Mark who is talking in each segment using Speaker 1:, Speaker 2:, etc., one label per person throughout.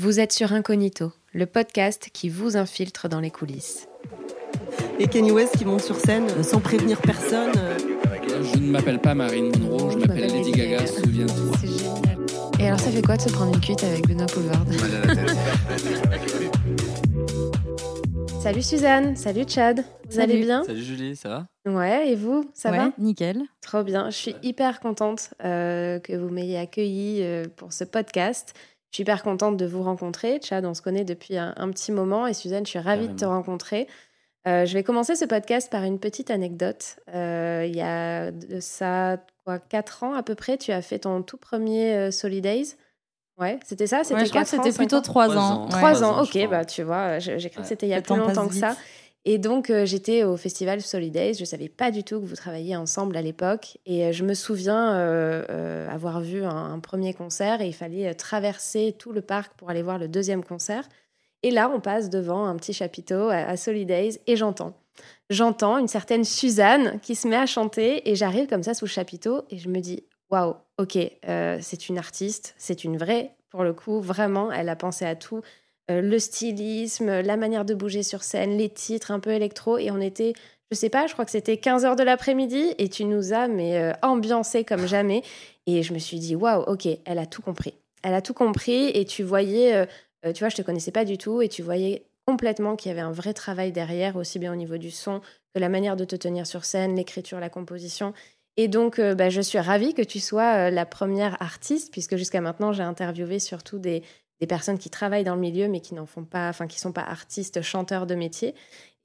Speaker 1: Vous êtes sur Incognito, le podcast qui vous infiltre dans les coulisses.
Speaker 2: Et Kanye West qui monte sur scène euh, sans prévenir personne. euh.
Speaker 3: Je ne m'appelle pas Marine Monroe, je m'appelle Lady Gaga, souviens-toi.
Speaker 1: C'est génial. Et alors, ça fait quoi de se prendre une cuite avec Benoît Poulvard. Salut Suzanne, salut Chad. Vous allez
Speaker 4: Salut.
Speaker 1: bien
Speaker 5: Salut Julie, ça va?
Speaker 1: Ouais, et vous Ça
Speaker 4: ouais,
Speaker 1: va
Speaker 4: nickel.
Speaker 1: Trop bien. Je suis hyper contente euh, que vous m'ayez accueilli euh, pour ce podcast. Je suis hyper contente de vous rencontrer. Chad, on se connaît depuis un, un petit moment. Et Suzanne, je suis ravie de te rencontrer. Euh, je vais commencer ce podcast par une petite anecdote. Euh, il y a de ça, quoi, 4 ans à peu près, tu as fait ton tout premier euh, Solidays. Ouais, c'était ça? C'était
Speaker 4: Ouais, je crois que
Speaker 1: quatre ans,
Speaker 4: c'était plutôt
Speaker 1: ans?
Speaker 4: trois
Speaker 5: Trois
Speaker 4: ans.
Speaker 5: ans.
Speaker 4: ouais.
Speaker 1: Trois
Speaker 5: Trois
Speaker 1: ans,
Speaker 5: ans,
Speaker 1: ok, bah tu vois, j'ai cru que c'était il y a plus longtemps que ça.
Speaker 4: vite.
Speaker 1: Et donc euh, j'étais au festival Solidays, je savais pas du tout que vous travailliez ensemble à l'époque. Et euh, je me souviens euh, avoir vu un, premier concert et il fallait traverser tout le parc pour aller voir le deuxième concert. Et là, on passe devant un petit chapiteau à, à Solidays et j'entends. J'entends une certaine Suzanne qui se met à chanter et j'arrive comme ça sous le chapiteau et je me dis waouh, ok, c'est une artiste, c'est une vraie pour le coup, vraiment, elle a pensé à tout. Euh, le stylisme, la manière de bouger sur scène, les titres un peu électro. Et on était, je sais pas, je crois que c'était 15h de l'après-midi et tu nous as mais euh, ambiancé comme jamais. Et je me suis dit, waouh, ok, elle a tout compris. Elle a tout compris et tu voyais, euh, euh, tu vois, je te connaissais pas du tout et tu voyais complètement qu'il y avait un vrai travail derrière, aussi bien au niveau du son que la manière de te tenir sur scène, l'écriture, la composition. Et donc, euh, bah, je suis ravie que tu sois euh, la première artiste, puisque jusqu'à maintenant, j'ai interviewé surtout des, des personnes qui travaillent dans le milieu, mais qui n'en font pas, enfin, qui sont pas artistes, chanteurs de métier.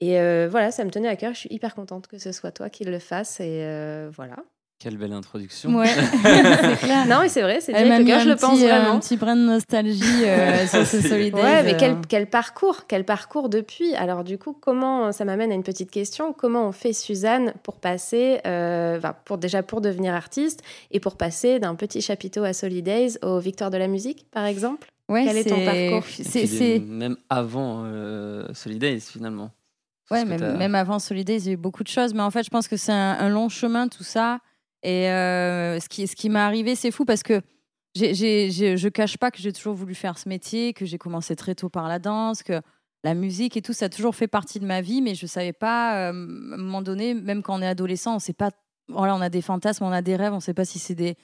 Speaker 1: Et euh, voilà, ça me tenait à cœur. Je suis hyper contente que ce soit toi qui le fasse. Et euh, voilà.
Speaker 5: Quelle belle introduction.
Speaker 4: Ouais, clair.
Speaker 1: Non, mais c'est vrai, c'est
Speaker 4: Elle m'a mis
Speaker 1: cœur,
Speaker 4: un
Speaker 1: je le
Speaker 4: petit,
Speaker 1: pense
Speaker 4: euh,
Speaker 1: vraiment.
Speaker 4: un petit brin de nostalgie euh, sur ce Solidays.
Speaker 1: Ouais, mais quel, quel parcours, quel parcours depuis. Alors du coup, comment ça m'amène à une petite question Comment on fait Suzanne pour passer, euh, pour déjà pour devenir artiste et pour passer d'un petit chapiteau à Solidays aux Victoires de la musique, par exemple?
Speaker 4: Ouais,
Speaker 1: quel est ton parcours
Speaker 4: C'est,
Speaker 5: Même avant euh, Solidays finalement.
Speaker 4: Ouais, même, même avant Solidays, il y a eu beaucoup de choses. Mais en fait, je pense que c'est un, un long chemin, tout ça. Et euh, ce qui, ce qui m'est arrivé, c'est fou parce que j'ai, j'ai, j'ai- je cache pas que j'ai toujours voulu faire ce métier, que j'ai commencé très tôt par la danse, que la musique et tout, ça a toujours fait partie de ma vie. Mais je savais pas, euh, à un moment donné, même quand on est adolescent, on sait pas. Voilà, on a des fantasmes, on a des rêves, on sait pas si c'est des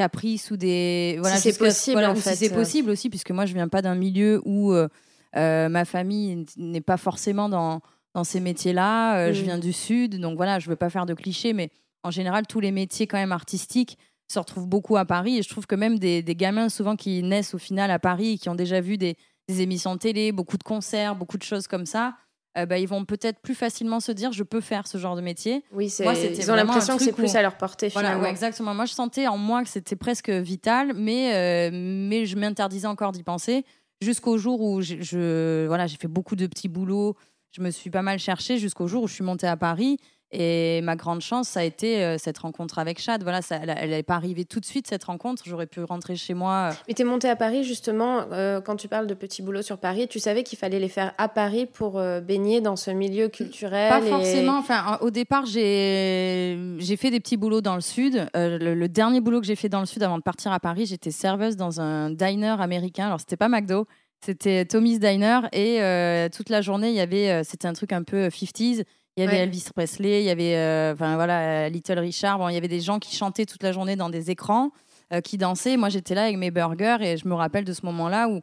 Speaker 4: caprices ou des. Voilà,
Speaker 1: c'est
Speaker 4: jusqu'à-
Speaker 1: possible,
Speaker 4: voilà,
Speaker 1: en
Speaker 4: ou si
Speaker 1: fait,
Speaker 4: c'est
Speaker 1: euh.
Speaker 4: possible aussi, puisque moi, je viens pas d'un milieu où euh, euh, ma famille n'est pas forcément dans dans ces métiers-là. Je
Speaker 1: Mm.
Speaker 4: viens du Sud, donc voilà, je veux pas faire de clichés, mais en général, tous les métiers quand même artistiques se retrouvent beaucoup à Paris. Et je trouve que même des, des gamins, souvent qui naissent au final à Paris et qui ont déjà vu des, des émissions de télé, beaucoup de concerts, beaucoup de choses comme ça, euh, bah, ils vont peut-être plus facilement se dire je peux faire ce genre de métier.
Speaker 1: Oui, c'est,
Speaker 4: Moi,
Speaker 1: ils ont l'impression que c'est plus
Speaker 4: où-
Speaker 1: à leur portée
Speaker 4: Voilà,
Speaker 1: finalement.
Speaker 4: ouais, exactement. Moi, je sentais en moi que c'était presque vital, mais, euh, mais je m'interdisais encore d'y penser jusqu'au jour où je, je- voilà, j'ai fait beaucoup de petits boulots. Je me suis pas mal cherchée jusqu'au jour où je suis montée à Paris. Et ma grande chance, ça a été euh, cette rencontre avec Chad. Voilà, ça, elle n'est pas arrivée tout de suite, cette rencontre. J'aurais pu rentrer chez moi. euh,
Speaker 1: Mais tu es monté à Paris justement, euh, quand tu parles de petits boulots sur Paris, tu savais qu'il fallait les faire à Paris pour euh, baigner dans ce milieu culturel
Speaker 4: Pas
Speaker 1: et-
Speaker 4: forcément. Enfin, en- au départ, j'ai fait des petits boulots dans le sud. Le, le dernier boulot que j'ai fait dans le sud avant de partir à Paris, j'étais serveuse dans un diner américain. Alors, c'était pas McDo, c'était Tommy's Diner. Et toute la journée, il y avait, c'était un truc un peu 50s. Il y avait
Speaker 1: Ouais.
Speaker 4: Elvis Presley, il y avait, euh, enfin voilà, Little Richard. Bon, il y avait des gens qui chantaient toute la journée dans des écrans, euh, qui dansaient. Moi, j'étais là avec mes burgers et je me rappelle de ce moment-là où,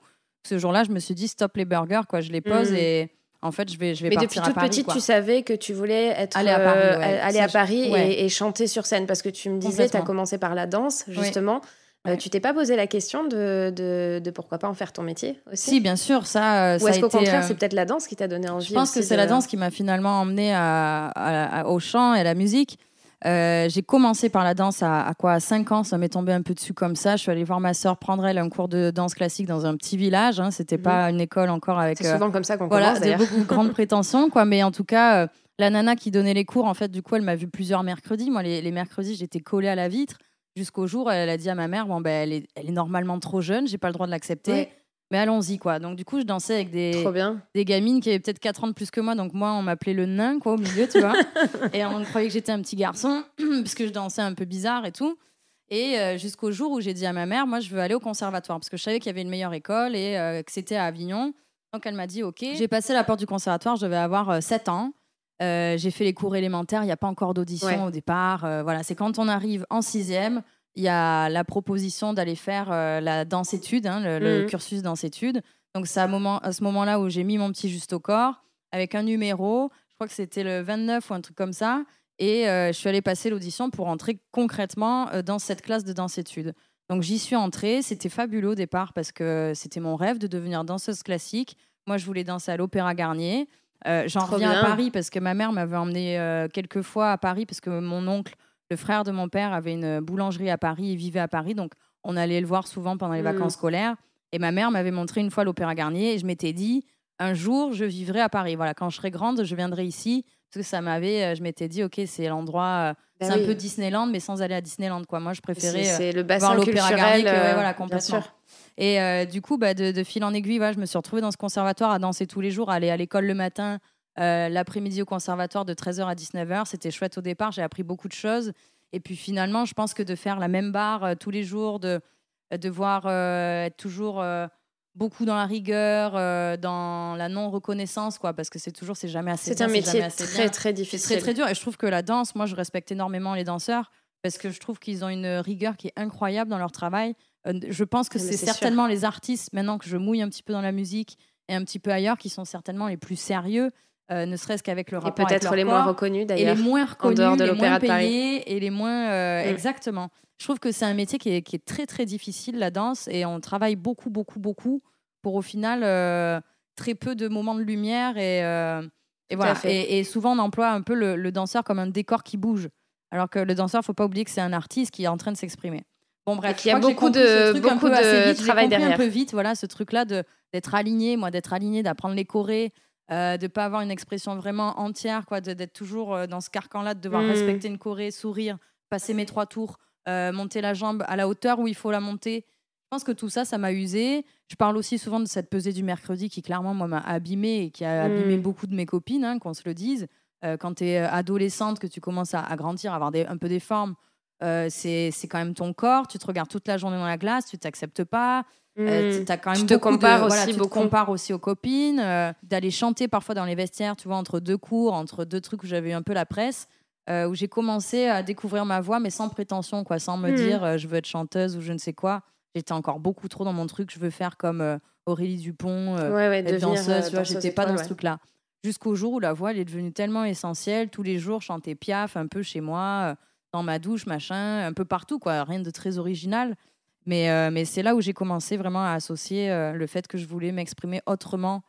Speaker 4: ce jour-là, je me suis dit stop les burgers, quoi. Je les pose
Speaker 1: Mm.
Speaker 4: et en fait, je vais, je vais
Speaker 1: Mais depuis toute
Speaker 4: à Paris.
Speaker 1: petite,
Speaker 4: quoi.
Speaker 1: tu savais que tu voulais être
Speaker 4: Aller à Paris,
Speaker 1: euh,
Speaker 4: ouais.
Speaker 1: aller à Paris
Speaker 4: ouais.
Speaker 1: et, et chanter sur scène parce que tu me disais, tu as commencé par la danse justement. Euh, tu t'es pas posé la question de, de, de pourquoi pas en faire ton métier aussi
Speaker 4: Si, bien sûr, ça. euh,
Speaker 1: Ou est-ce qu'au contraire,
Speaker 4: euh,
Speaker 1: c'est peut-être la danse qui t'a donné envie
Speaker 4: Je pense que c'est
Speaker 1: de-
Speaker 4: la danse qui m'a finalement emmenée à- à- à- au chant et à la musique. Euh, j'ai commencé par la danse à, à quoi à 5 ans, ça m'est tombé un peu dessus comme ça. Je suis allée voir ma sœur prendre elle un cours de danse classique dans un petit village. Hein. C'était
Speaker 1: Mhm.
Speaker 4: pas une école encore avec
Speaker 1: C'est
Speaker 4: euh,
Speaker 1: souvent comme ça qu'on
Speaker 4: voilà
Speaker 1: commence d'ailleurs.
Speaker 4: beaucoup de grandes prétentions, quoi. Mais en tout cas, euh, la nana qui donnait les cours, en fait, du coup, elle m'a vu plusieurs mercredis. Moi, les, les mercredis, j'étais collée à la vitre jusqu'au jour. Elle a dit à ma mère, bon ben, elle est, elle est normalement trop jeune, j'ai pas le droit de l'accepter.
Speaker 1: Ouais.
Speaker 4: Mais allons-y, quoi. Donc, du coup, je dansais avec des, gamines qui avaient peut-être 4 ans de plus que moi. Donc, moi, on m'appelait le nain, quoi, au milieu, tu vois. et on croyait que j'étais un petit garçon, puisque je dansais un peu bizarre et tout. Et euh, jusqu'au jour où j'ai dit à ma mère, moi, je veux aller au conservatoire parce que je savais qu'il y avait une meilleure école et euh, que c'était à Avignon. Donc elle m'a dit, OK. J'ai passé la porte du conservatoire, je devais avoir 7 ans. Euh, j'ai fait les cours élémentaires, il n'y a pas encore d'audition
Speaker 1: Ouais.
Speaker 4: au départ. Euh, voilà, c'est quand on arrive en sixième, il y a la proposition d'aller faire euh, la danse-études, hein, le, le
Speaker 1: Mhm.
Speaker 4: cursus danse-études. Donc c'est à, moment, à ce moment-là où j'ai mis mon petit juste au corps avec un numéro. Je crois que c'était le 29 ou un truc comme ça. Et je suis allée passer l'audition pour entrer concrètement dans cette classe de danse-études. Donc j'y suis entrée. C'était fabuleux au départ parce que c'était mon rêve de devenir danseuse classique. Moi, je voulais danser à l'Opéra Garnier. Euh, J'en reviens à. Paris parce que ma mère m'avait emmené euh, quelques fois à Paris parce que mon oncle, le frère de mon père, avait une boulangerie à Paris et vivait à Paris. Donc on allait le voir souvent pendant les
Speaker 1: Mm.
Speaker 4: vacances scolaires. Et ma mère m'avait montré une fois l'Opéra Garnier et je m'étais dit, un jour, je vivrai à Paris. Voilà, quand je serai grande, je viendrai ici. Parce que ça m'avait, euh, je m'étais dit, ok, c'est l'endroit,
Speaker 1: Bah
Speaker 4: c'est un peu Disneyland, mais sans aller à Disneyland, quoi. Moi, je préférais
Speaker 1: le
Speaker 4: voir l'Opéra. Garnier que, ouais, voilà,
Speaker 1: bien
Speaker 4: complètement.
Speaker 1: sûr.
Speaker 4: Et euh, du coup, bah, de, de fil en aiguille, voilà, je me suis retrouvée dans ce conservatoire à danser tous les jours, à aller à l'école le matin, euh, l'après-midi au conservatoire de 13h à 19h. C'était chouette au départ, j'ai appris beaucoup de choses. Et puis finalement, je pense que de faire la même barre euh, tous les jours, de devoir être toujours beaucoup dans la rigueur, euh, dans la non-reconnaissance, quoi, parce que c'est toujours, c'est jamais assez
Speaker 1: C'est un métier très
Speaker 4: bien.
Speaker 1: très
Speaker 4: C'est
Speaker 1: difficile.
Speaker 4: très très dur et je trouve que la danse, moi je respecte énormément les danseurs parce que je trouve qu'ils ont une rigueur qui est incroyable dans leur travail. Euh, je pense que
Speaker 1: Ah,
Speaker 4: c'est
Speaker 1: sûr.
Speaker 4: certainement les artistes, maintenant que je mouille un petit peu dans la musique et un petit peu ailleurs, qui sont certainement les plus sérieux, euh, ne serait-ce qu'avec le
Speaker 1: Et
Speaker 4: rapport avec
Speaker 1: peut-être les moins reconnus
Speaker 4: et
Speaker 1: d'ailleurs.
Speaker 4: les moins reconnus,
Speaker 1: dehors de
Speaker 4: les moins
Speaker 1: de Paris.
Speaker 4: payés et les moins euh,
Speaker 1: Mm.
Speaker 4: exactement. Je trouve que c'est un métier qui est, qui est très très difficile la danse et on travaille beaucoup beaucoup beaucoup pour au final euh, très peu de moments de lumière et, et voilà. Et, et souvent on emploie un peu le, le danseur comme un décor qui bouge, alors que le danseur faut pas oublier que c'est un artiste qui est en train de s'exprimer. Bon bref,
Speaker 1: qu'il y a beaucoup de- beaucoup de
Speaker 4: vite.
Speaker 1: Travail derrière.
Speaker 4: un peu vite, voilà, ce truc-là de d'être aligné, moi d'être aligné, d'apprendre les chorés, euh, de pas avoir une expression vraiment entière, quoi, d'être toujours euh, dans ce carcan-là, de devoir
Speaker 1: Mm.
Speaker 4: respecter une choré, sourire, passer mes trois tours, euh, monter la jambe à la hauteur où il faut la monter. Je pense que tout ça, ça m'a usé. Je parle aussi souvent de cette pesée du mercredi qui, clairement, moi, m'a abîmée et qui a
Speaker 1: Mm.
Speaker 4: abîmé beaucoup de mes copines, hein, qu'on se le dise. Euh, quand tu es adolescente, que tu commences à, à grandir, à avoir des- un peu des formes, euh, c'est quand même ton corps. Tu te regardes toute la journée dans la glace, tu t'acceptes pas. Euh,
Speaker 1: Mm.
Speaker 4: quand même
Speaker 1: Tu te
Speaker 4: de-
Speaker 1: compares
Speaker 4: voilà,
Speaker 1: aussi
Speaker 4: tu te compares aussi aux copines, euh, d'aller chanter parfois dans les vestiaires, tu vois, entre deux cours, entre deux trucs où j'avais eu un peu la presse, où j'ai commencé à découvrir ma voix, mais sans prétention, quoi, sans me
Speaker 1: Mhm.
Speaker 4: dire je veux être chanteuse ou je ne sais quoi. J'étais encore beaucoup trop dans mon truc, je veux faire comme Aurélie Dupont,
Speaker 1: ouais, ouais,
Speaker 4: être
Speaker 1: devenir,
Speaker 4: danseuse, tu vois, j'étais pas dans ce truc-là. Jusqu'au jour où la voix, elle est devenue tellement essentielle, tous les jours, chanter Piaf un peu chez moi, dans ma douche, machin, un peu partout, quoi, rien de très original. Mais, euh, mais c'est là où j'ai commencé vraiment à associer euh, le fait que je voulais m'exprimer autrement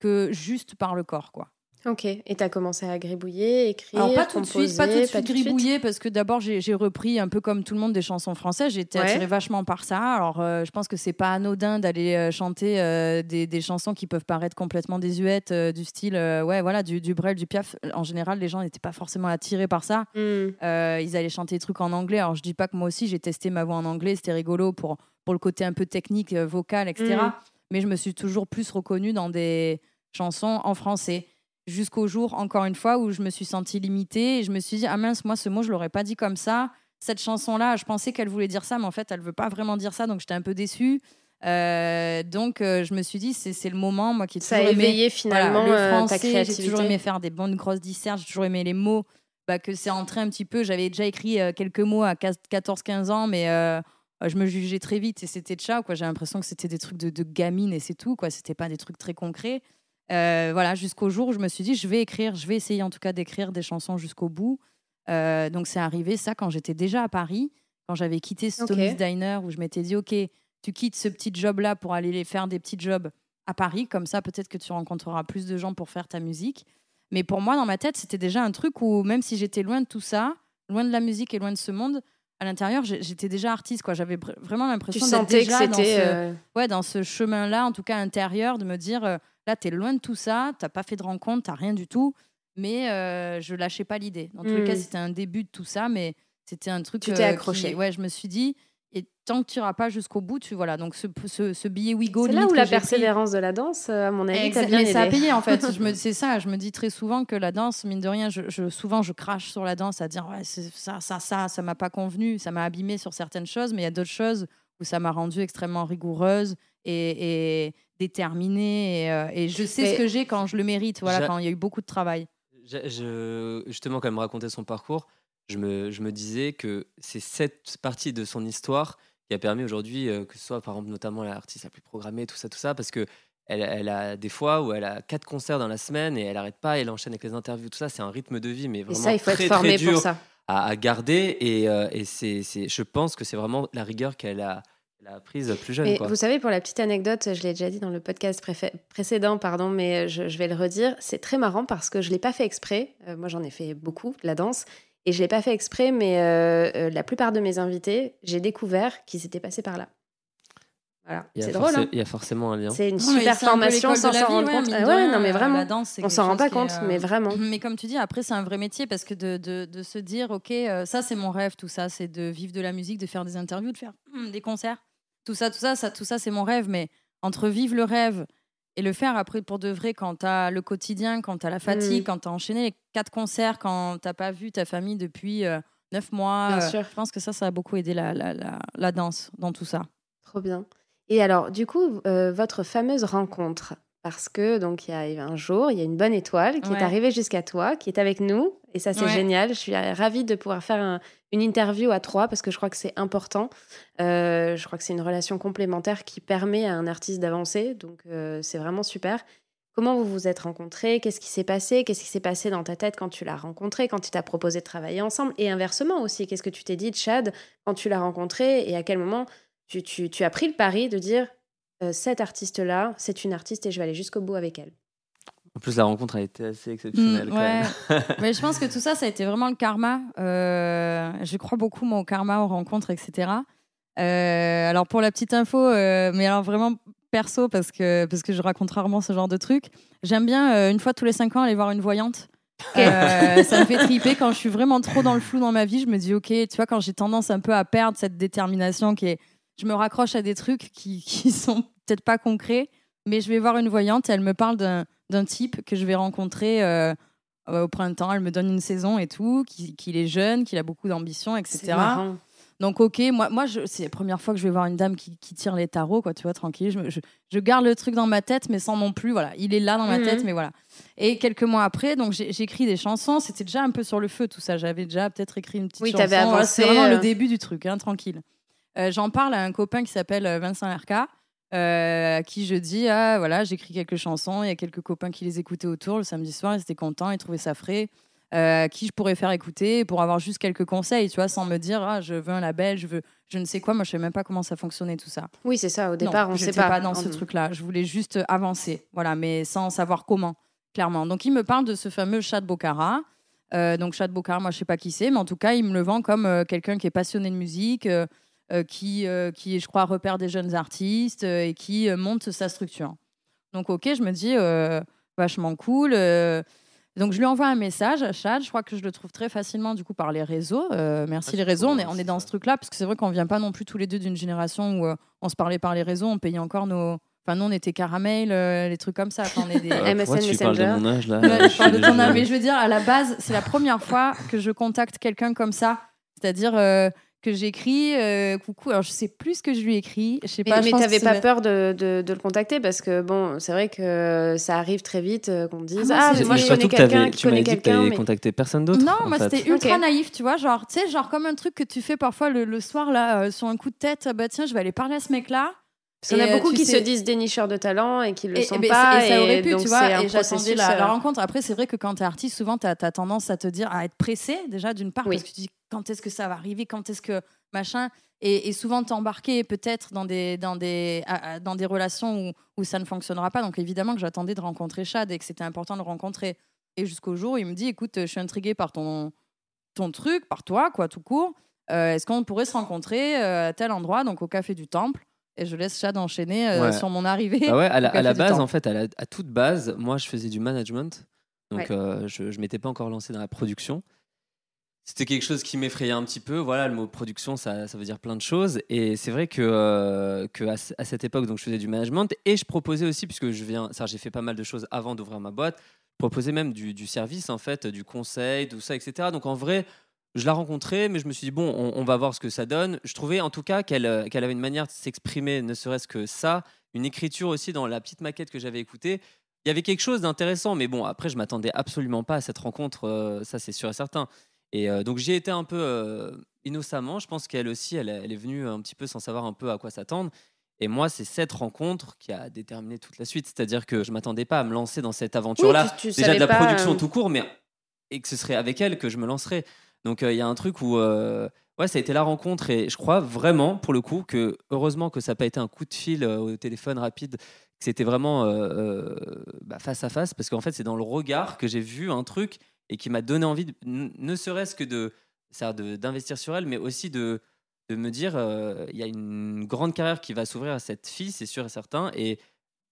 Speaker 4: que juste par le corps, quoi.
Speaker 1: Ok. Et t'as commencé à gribouiller, écrire,
Speaker 4: Alors pas tout de suite, pas tout de suite gribouiller parce que d'abord j'ai repris un peu comme tout le monde des chansons françaises.
Speaker 1: Ouais.
Speaker 4: attirée vachement par ça. Alors euh, je pense que c'est pas anodin d'aller euh, chanter euh, des, des chansons qui peuvent paraître complètement désuètes euh, du style ouais voilà du, du Brel, du Piaf. En général les gens n'étaient pas forcément attirés par ça.
Speaker 1: Mm.
Speaker 4: Euh, ils allaient chanter des trucs en anglais. Alors je dis pas que moi aussi j'ai testé ma voix en anglais, c'était rigolo pour pour le côté un peu technique, vocal, etc.
Speaker 1: Mm.
Speaker 4: Mais je me suis toujours plus reconnue dans des chansons en français jusqu'au jour, encore une fois, où je me suis sentie limitée et je me suis dit, ah mince, moi, ce mot, je l'aurais pas dit comme ça. Cette chanson-là, je pensais qu'elle voulait dire ça, mais en fait, elle veut pas vraiment dire ça, donc j'étais un peu déçue. Euh, donc, euh, je me suis dit, c'est c'est le moment, moi qui
Speaker 1: Ça a
Speaker 4: aimé
Speaker 1: éveillé
Speaker 4: voilà,
Speaker 1: finalement
Speaker 4: le
Speaker 1: euh, ta
Speaker 4: français, j'ai
Speaker 1: créativité.
Speaker 4: toujours aimé faire des bonnes grosses dissertes, j'ai toujours aimé les mots, bah, que c'est entré un petit peu. J'avais déjà écrit euh, quelques mots à 14-15 ans, mais je me jugeais très vite et c'était ciao. quoi. J'ai l'impression que c'était des trucs de, de gamine et c'est tout. quoi. C'était pas des trucs très concrets. Euh, voilà, jusqu'au jour où je me suis dit, je vais écrire, je vais essayer en tout cas d'écrire des chansons jusqu'au bout. Euh, donc c'est arrivé ça quand j'étais déjà à Paris, quand j'avais quitté Stoney's
Speaker 1: Ok.
Speaker 4: Diner, où je m'étais dit, ok, tu quittes ce petit job-là pour aller les faire des petits jobs à Paris, comme ça peut-être que tu rencontreras plus de gens pour faire ta musique. Mais pour moi, dans ma tête, c'était déjà un truc où même si j'étais loin de tout ça, loin de la musique et loin de ce monde, à l'intérieur, j'étais déjà artiste. quoi. J'avais vr- vraiment l'impression d'être
Speaker 1: sentais que
Speaker 4: déjà dans ce,
Speaker 1: euh,
Speaker 4: ouais, dans ce chemin-là, en tout cas intérieur, de me dire euh, là, tu es loin de tout ça, tu pas fait de rencontre, tu rien du tout, mais euh, je lâchais pas l'idée. Dans tous les
Speaker 1: Mm.
Speaker 4: cas, c'était un début de tout ça, mais c'était un truc.
Speaker 1: Tu t'es accroché.
Speaker 4: ouais, je me suis dit, Et tant que tu n'iras pas jusqu'au bout, tu voilà. Donc ce, ce, ce billet Wigo.
Speaker 1: C'est là où la persévérance de la danse, euh, à mon avis, bien
Speaker 4: mais ça a
Speaker 1: aidé.
Speaker 4: payé en fait. je me, c'est ça. Je me dis très souvent que la danse, mine de rien, je, je- souvent je crache sur la danse à dire ouais, c'est ça, ça, ça, ça m'a pas convenu, ça m'a abîmé sur certaines choses, mais il y a d'autres choses où ça m'a rendue extrêmement rigoureuse et, et déterminée. Et, euh, et je sais
Speaker 1: Mais-
Speaker 4: ce que j'ai quand je le mérite. Voilà, quand il y a eu beaucoup de travail.
Speaker 5: Je- je- justement, quand elle me racontait son parcours, je me, je me disais que c'est cette partie de son histoire qui a permis aujourd'hui, euh, que ce soit par exemple notamment l'artiste la plus programmée, tout ça, tout ça, parce que elle, elle a des fois où elle a quatre concerts dans la semaine et elle arrête pas, elle enchaîne avec les interviews, tout ça, c'est un rythme de vie, mais
Speaker 1: Et
Speaker 5: vraiment
Speaker 1: ça, il faut
Speaker 5: très,
Speaker 1: être formé
Speaker 5: très dur
Speaker 1: pour ça.
Speaker 5: à, à garder. Et, euh, et c'est, je pense que c'est vraiment la rigueur qu'elle a, apprise plus jeune. Quoi.
Speaker 1: vous savez, pour la petite anecdote, je l'ai déjà dit dans le podcast précédent, pardon, mais je, je vais le redire. C'est très marrant parce que je l'ai pas fait exprès. Euh, moi, j'en ai fait beaucoup de la danse et je l'ai pas fait exprès. Mais euh, euh, la plupart de mes invités, j'ai découvert qu'ils étaient passés par là. Voilà,
Speaker 5: Il y a
Speaker 1: c'est drôle. hein
Speaker 5: il y a forcément un lien.
Speaker 1: c'est une
Speaker 4: Non, mais
Speaker 1: super
Speaker 4: un
Speaker 1: formation
Speaker 4: de
Speaker 1: sans s'en rendre
Speaker 4: ouais,
Speaker 1: compte. Ah ouais, non, mais
Speaker 4: euh,
Speaker 1: vraiment.
Speaker 4: la danse,
Speaker 1: On s'en rend pas compte,
Speaker 4: euh,
Speaker 1: mais vraiment.
Speaker 4: Mais comme tu dis, après, c'est un vrai métier parce que de, de, de se dire, OK, euh, ça, c'est mon rêve, tout ça, c'est de vivre de la musique, de faire des interviews, de faire hum, des concerts. Tout ça, tout ça, ça, tout ça c'est mon rêve. Mais entre vivre le rêve et le faire après pour de vrai, quand tu as le quotidien, quand tu as la fatigue,
Speaker 1: Mm.
Speaker 4: quand tu as enchaîné les quatre concerts, quand tu pas vu ta famille depuis euh, neuf mois,
Speaker 1: Bien
Speaker 4: euh,
Speaker 1: sûr.
Speaker 4: je pense que ça, ça a beaucoup aidé la, la, la, la danse dans tout ça.
Speaker 1: Trop bien. Et alors, du coup, euh, votre fameuse rencontre, parce que donc il y a un jour, il y a une bonne étoile qui
Speaker 4: Ouais.
Speaker 1: est arrivée jusqu'à toi, qui est avec nous, et ça c'est
Speaker 4: Ouais.
Speaker 1: génial. Je suis ravie de pouvoir faire un- une interview à trois parce que je crois que c'est important. Euh, je crois que c'est une relation complémentaire qui permet à un artiste d'avancer, donc euh, c'est vraiment super. Comment vous vous êtes rencontrés? Qu'est-ce qui s'est passé? Qu'est-ce qui s'est passé dans ta tête quand tu l'as rencontré, quand il t'a proposé de travailler ensemble? Et inversement aussi, qu'est-ce que tu t'es dit de Chad quand tu l'as rencontré? Et à quel moment tu, as pris le pari de dire euh, cette artiste-là, c'est une artiste et je vais aller jusqu'au bout avec elle?
Speaker 5: En plus, la rencontre a été assez exceptionnelle.
Speaker 4: Mm,
Speaker 5: quand même.
Speaker 4: Mais je pense que tout ça, ça a été vraiment le karma. Euh, je crois beaucoup moi, au karma, aux rencontres, etc. Euh, alors pour la petite info, euh, mais alors vraiment perso parce que parce que je raconte rarement ce genre de truc. J'aime bien euh, une fois tous les cinq ans aller voir une voyante. Euh, ça me fait triper quand je suis vraiment trop dans le flou dans ma vie. Je me dis ok, tu vois quand j'ai tendance un peu à perdre cette détermination qui est, je me raccroche à des trucs qui qui sont peut-être pas concrets, mais je vais voir une voyante et elle me parle d'un type que je vais rencontrer. euh, euh, au printemps, elle me donne une saison et tout, qu'il est jeune, qu'il a beaucoup d'ambition, etc. Donc, ok, moi, moi c'est la première fois que je vais voir une dame qui, qui tire les tarots, quoi, tu vois, tranquille. Je, je- je garde le truc dans ma tête, mais sans non plus, voilà. Il est là dans ma
Speaker 1: Mhm.
Speaker 4: tête, mais voilà. Et quelques mois après, donc écrit des chansons. C'était déjà un peu sur le feu, tout ça. J'avais déjà peut-être écrit une petite
Speaker 1: Oui,
Speaker 4: chanson.
Speaker 1: t'avais
Speaker 4: Voilà, C'est
Speaker 1: avancé,
Speaker 4: vraiment
Speaker 1: euh.
Speaker 4: le début du truc, hein, tranquille. Euh, J'en parle à un copain qui s'appelle euh, Vincent Lerca. Euh, à qui je dis ah voilà j'écris quelques chansons il y a quelques copains qui les écoutaient autour le samedi soir ils étaient contents ils trouvaient ça frais euh, qui je pourrais faire écouter pour avoir juste quelques conseils, tu vois, sans me dire ah, je veux un label, je veux je ne sais quoi. Moi, je sais même pas comment ça fonctionnait tout ça.
Speaker 1: Oui, c'est ça. Au départ,
Speaker 4: Non,
Speaker 1: on
Speaker 4: je
Speaker 1: sait pas.
Speaker 4: pas dans ce
Speaker 1: Hum.
Speaker 4: truc-là. Je voulais juste avancer, voilà, mais sans savoir comment, clairement. Donc, il me parle de ce fameux Chad Bocara. Euh, donc, Chad Bocara, moi, je sais pas qui c'est, mais en tout cas, il me le vend comme euh, quelqu'un qui est passionné de musique, euh, euh, qui, euh, qui, je crois, repère des jeunes artistes euh, et qui euh, monte sa structure. Donc, ok, je me dis euh, vachement cool. euh, donc, je lui envoie un message à Chad. Je crois que je le trouve très facilement, du coup, par les réseaux. Euh, merci
Speaker 5: Ah,
Speaker 4: les réseaux. On est, on est dans ce truc-là, parce que c'est vrai qu'on vient pas non plus tous les deux d'une génération où euh, on se parlait par les réseaux, on payait encore nos. Enfin, nous, on était caramel, euh, les trucs comme ça. Enfin, on est des...
Speaker 5: Euh,
Speaker 1: MSN
Speaker 5: tu parles de
Speaker 1: Messenger.
Speaker 5: mon âge là
Speaker 4: Ouais,
Speaker 5: Je
Speaker 4: parle de ton âge, mais je veux dire, à la base, c'est la première fois que je contacte quelqu'un comme ça. C'est-à-dire euh, que j'écris euh, coucou. Alors, je sais plus ce que je lui écris. Je sais
Speaker 1: Mais,
Speaker 4: pas. je
Speaker 1: mais
Speaker 4: que
Speaker 1: t'avais pas peur de, de- de le contacter parce que bon, c'est vrai que ça arrive très vite euh, qu'on dise
Speaker 4: Ah, moi,
Speaker 1: ah, mais moi je
Speaker 5: Mais
Speaker 1: connais quelqu'un qui connaît
Speaker 5: dit que
Speaker 1: quelqu'un.
Speaker 5: t'avais
Speaker 1: mais-
Speaker 5: contacté personne d'autre.
Speaker 4: Non, moi c'était ultra naïf, tu vois, genre, tu sais, genre comme un truc que tu fais parfois le, le soir là, euh, sur un coup de tête, ah bah tiens, je vais aller parler à ce mec-là.
Speaker 1: Parce qu'il y en
Speaker 4: Et,
Speaker 1: a
Speaker 4: euh,
Speaker 1: beaucoup qui
Speaker 4: sais-
Speaker 1: se disent dénicheurs de talent et qui le
Speaker 4: et,
Speaker 1: sont
Speaker 4: et
Speaker 1: pas.
Speaker 4: et ça aurait pu, tu vois, et j'attendais la, la
Speaker 1: euh,
Speaker 4: rencontre. Après, c'est vrai que quand tu es artiste, souvent, tu as, tendance à te dire, à être pressé, déjà, d'une part,
Speaker 1: Oui.
Speaker 4: parce que tu dis quand est-ce que ça va arriver, quand est-ce que machin. Et, et souvent, t'embarquer peut-être dans des, dans, des, à- à- dans des relations où, où ça ne fonctionnera pas. Donc, évidemment, que j'attendais de rencontrer Chad et que c'était important de le rencontrer. Et jusqu'au jour où il me dit, écoute, je suis intriguée par ton, ton truc, par toi, quoi, tout court. Euh, Est-ce qu'on pourrait se rencontrer à tel endroit, donc au Café du Temple? Et je laisse Chad enchaîner euh,
Speaker 5: Ouais.
Speaker 4: sur mon arrivée.
Speaker 5: Bah ouais, à la, à base, en fait, à, la- à toute base, moi, je faisais du management. Donc,
Speaker 1: Ouais.
Speaker 5: euh, je ne m'étais pas encore lancé dans la production. c'était quelque chose qui m'effrayait un petit peu. Voilà, le mot production, ça, ça veut dire plein de choses. Et c'est vrai que, euh, que à, à cette époque, donc, je faisais du management et je proposais aussi, puisque je viens, ça, j'ai fait pas mal de choses avant d'ouvrir ma boîte, je proposais même du, du service, en fait, du conseil, tout ça, etc. Donc en vrai, je la rencontrais, mais je me suis dit, bon, on, on va voir ce que ça donne. Je trouvais en tout cas qu'elle euh, qu'elle avait une manière de s'exprimer, ne serait-ce que ça, une écriture aussi dans la petite maquette que j'avais écoutée. Il y avait quelque chose d'intéressant, mais bon, après, je m'attendais absolument pas à cette rencontre, euh, ça c'est sûr et certain. Et euh, donc j'y ai été un peu euh, innocemment. Je pense qu'elle aussi, elle, elle est venue un petit peu sans savoir un peu à quoi s'attendre. Et moi, c'est cette rencontre qui a déterminé toute la suite. C'est-à-dire que je m'attendais pas à me lancer dans cette aventure-là.
Speaker 1: Oui,
Speaker 5: Déjà de la production tout court, mais et que ce serait avec elle que je me lancerais. Donc euh, il y a un truc où euh, ouais, ça a été la rencontre et je crois vraiment pour le coup que heureusement que ça n'a pas été un coup de fil euh, au téléphone rapide, que c'était vraiment bah, face à face parce qu'en fait c'est dans le regard que j'ai vu un truc et qui m'a donné envie, ne serait-ce que d'investir sur elle, mais aussi de de me dire il y a une grande carrière qui va s'ouvrir à cette fille, c'est sûr et certain et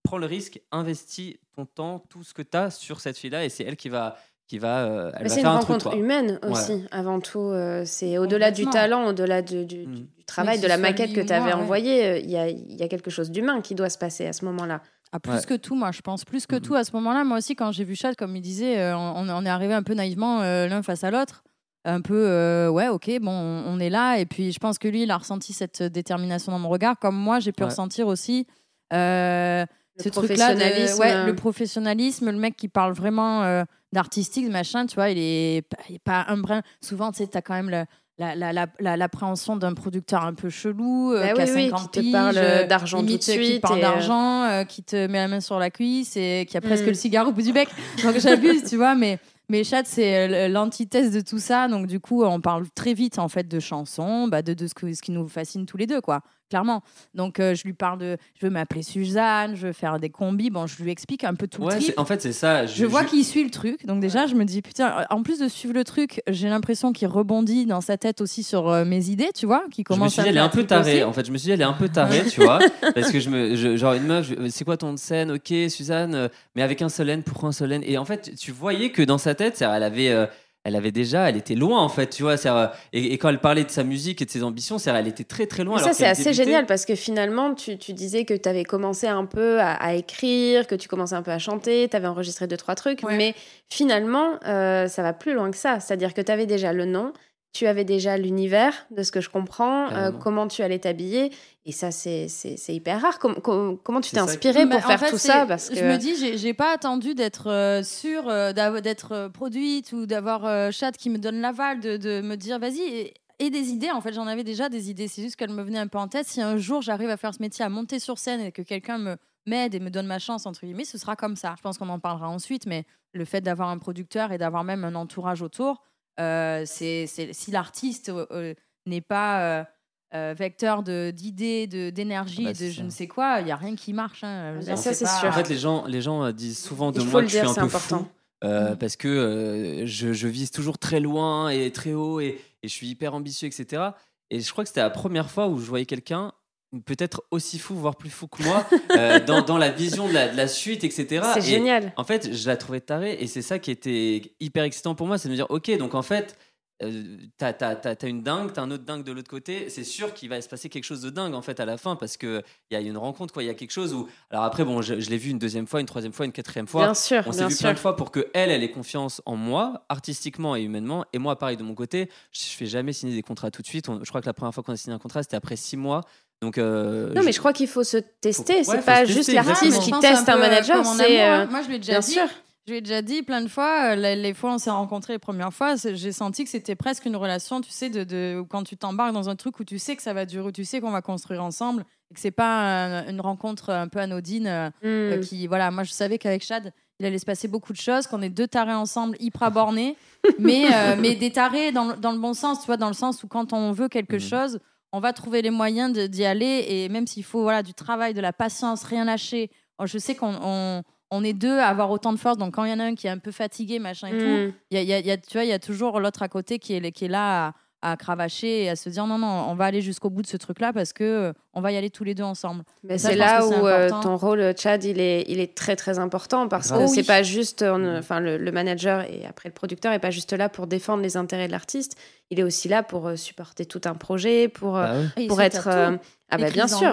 Speaker 5: prends le risque, investis ton temps, tout ce que tu as sur cette fille-là et c'est elle qui va qui va euh, elle
Speaker 1: Mais
Speaker 5: va
Speaker 1: c'est une
Speaker 5: truc
Speaker 1: rencontre
Speaker 5: toi.
Speaker 1: humain
Speaker 5: Ouais.
Speaker 1: aussi, avant tout. euh, c'est au-delà du talent, au-delà du, du-
Speaker 5: Mm.
Speaker 1: du travail, de la maquette que tu avais
Speaker 4: ouais.
Speaker 1: envoyée. euh, Il y, a, il y a quelque chose d'humain qui doit se passer à ce moment-là.
Speaker 4: Ah, plus
Speaker 5: Ouais.
Speaker 4: que tout, moi, je pense. Plus que
Speaker 5: Mhm.
Speaker 4: tout, à ce moment-là, moi aussi, quand j'ai vu Chad, comme il disait, euh, on, on est arrivé un peu naïvement euh, l'un face à l'autre. Un peu, euh, ouais, ok, bon, on, on est là. Et puis, je pense que lui, il a ressenti cette détermination dans mon regard, comme moi, j'ai pu
Speaker 5: Ouais.
Speaker 4: ressentir aussi. euh,
Speaker 1: Le
Speaker 4: ce truc-là, de-
Speaker 1: professionnalisme,
Speaker 4: ouais, le professionnalisme, le mec qui parle vraiment euh, d'artistique, machin, tu vois, il est, pas- il est pas un brin. Souvent, tu sais, t'as quand même le- la- la- la- la- l'appréhension d'un producteur un peu chelou, euh,
Speaker 1: Bah
Speaker 4: qui a
Speaker 1: oui, oui,
Speaker 4: 50
Speaker 1: qui te parle,
Speaker 4: euh,
Speaker 1: d'argent tout de
Speaker 4: limite, qui te
Speaker 1: suite
Speaker 4: parle
Speaker 1: euh,
Speaker 4: d'argent, euh, qui te met la main sur la cuisse et qui a presque
Speaker 1: Mm.
Speaker 4: le cigare au bout du bec. Donc j'abuse, tu vois, mais, mais Chad, c'est euh, l'antithèse de tout ça. Donc du coup, on parle très vite, en fait, de chansons, bah, de, de ce, que- ce qui nous fascine tous les deux, quoi, clairement. Donc euh, je lui parle de, je veux m'appeler Suzanne, je veux faire des combis. Bon, je lui explique un peu tout
Speaker 5: Ouais,
Speaker 4: le trip.
Speaker 5: en fait c'est ça.
Speaker 4: Je vois qu'il suit le truc, donc déjà je me dis putain. En plus de suivre le truc, j'ai l'impression qu'il rebondit dans sa tête aussi sur euh, mes idées, tu vois, qui
Speaker 5: Je me
Speaker 4: commence
Speaker 5: suis
Speaker 4: à
Speaker 5: dit, elle est un peu
Speaker 4: aussi.
Speaker 5: tarée. En fait, je me suis dit, elle est un peu tarée, tu vois. Parce que je me. je- genre, une meuf, c'est quoi ton scène? Ok, Suzanne, euh, mais avec un seul N, pourquoi un seul N Et en fait, tu voyais que dans sa tête, elle avait. Elle avait déjà, elle était loin en fait, tu vois. euh, Et, et quand elle parlait de sa musique et de ses ambitions, c'est-à-dire, elle était très très loin.
Speaker 1: Mais ça, c'est assez
Speaker 5: débutait.
Speaker 1: génial parce que finalement, tu, tu disais que tu avais commencé un peu à, à écrire, que tu commençais un peu à chanter, tu avais enregistré deux, trois trucs,
Speaker 4: Ouais.
Speaker 1: mais finalement, euh, ça va plus loin que ça. C'est-à-dire que tu avais déjà le nom, tu avais déjà l'univers, de ce que je comprends, euh, comment tu allais t'habiller, et ça, c'est c'est- c'est hyper rare. Com- com- comment tu t'es inspiré pour faire
Speaker 4: fait,
Speaker 1: tout ça? parce que...
Speaker 4: Je me dis, j'ai- pas attendu d'être euh, sûre euh, d'être euh, produite ou d'avoir euh, Chad qui me donne l'aval, de, de me dire vas-y. Et, et des idées, en fait, j'en avais déjà des idées. C'est juste qu'elles me venaient un peu en tête. Si un jour j'arrive à faire ce métier, à monter sur scène et que quelqu'un me m'aide et me donne ma chance, entre guillemets, ce sera comme ça. Je pense qu'on en parlera ensuite, mais le fait d'avoir un producteur et d'avoir même un entourage autour, euh, c'est c'est- si l'artiste euh, euh, n'est pas. euh, euh, vecteur de- d'idées, de- d'énergie,
Speaker 5: Ah bah,
Speaker 4: de
Speaker 5: c'est
Speaker 4: je
Speaker 5: ça.
Speaker 4: ne sais quoi, il n'y a rien qui marche. hein. Je
Speaker 1: bah, ça, c'est sûr.
Speaker 5: En fait, les gens, les gens disent souvent de moi que je suis un peu
Speaker 1: important.
Speaker 5: fou. euh,
Speaker 4: Mm.
Speaker 5: Parce que euh, je, je vise toujours très loin et très haut et, et je suis hyper ambitieux, etc. Et je crois que c'était la première fois où je voyais quelqu'un peut-être aussi fou, voire plus fou que moi, euh, dans, dans la vision de la, de la suite, etc.
Speaker 1: C'est
Speaker 5: Et
Speaker 1: génial.
Speaker 5: En fait, je la trouvais tarée et c'est ça qui était hyper excitant pour moi, c'est de me dire, ok, donc en fait, euh, t'as, t'as- t'as une dingue, t'as un autre dingue de l'autre côté, c'est sûr qu'il va se passer quelque chose de dingue en fait à la fin parce qu'il y a une rencontre, quoi, il y a quelque chose où... Alors après, bon, je, je l'ai vu une deuxième fois, une troisième fois, une quatrième fois.
Speaker 1: Bien sûr,
Speaker 5: On s'est vu
Speaker 1: sûr.
Speaker 5: plein de fois pour que elle, elle ait confiance en moi, artistiquement et humainement, et moi, pareil de mon côté. Je fais jamais signer des contrats tout de suite. On- je crois que la première fois qu'on a signé un contrat, c'était après six mois. Donc, euh,
Speaker 1: Non, mais je crois qu'il faut se tester.
Speaker 5: Ouais,
Speaker 1: c'est
Speaker 5: faut
Speaker 1: pas juste l'artiste qui teste un, manager. C'est
Speaker 4: amour,
Speaker 1: euh.
Speaker 4: Moi, je lui ai déjà
Speaker 1: bien
Speaker 4: dit.
Speaker 1: sûr.
Speaker 4: Je lui ai déjà dit plein de fois, euh, les, fois où on s'est rencontrés les premières fois, j'ai senti que c'était presque une relation, tu sais, de, de- quand tu t'embarques dans un truc où tu sais que ça va durer, où tu sais qu'on va construire ensemble, et que c'est pas un- une rencontre un peu anodine.
Speaker 1: Hmm.
Speaker 4: qui, voilà, moi je savais qu'avec Chad, il allait se passer beaucoup de choses, qu'on est deux tarés ensemble, hyper bornés, mais, euh, mais des tarés dans, le- dans le bon sens, tu vois, dans le sens où quand on veut quelque
Speaker 5: Mhm.
Speaker 4: chose, on va trouver les moyens d'y aller, et même s'il faut voilà, du travail, de la patience, rien lâcher. Oh, Je sais qu'on on, on est deux à avoir autant de force, donc quand il y en a un qui est un peu fatigué, machin et tout, il y a, il y a- il y a- tu vois, il y a toujours l'autre à côté qui est, qui est là à cravacher et à se dire non, non, on va aller jusqu'au bout de ce truc-là parce que euh, on va y aller tous les deux ensemble.
Speaker 1: Mais c'est là où euh, ton rôle, Chad, il est, il est très très important parce que
Speaker 4: Oh
Speaker 1: c'est
Speaker 4: oui.
Speaker 1: pas juste, euh, enfin le, le manager et après le producteur est pas juste là pour défendre les intérêts de l'artiste, il est aussi là pour euh, supporter tout un projet, pour euh,
Speaker 5: Bah.
Speaker 4: Et
Speaker 1: pour être,
Speaker 4: à
Speaker 1: euh, ah bah bien sûr,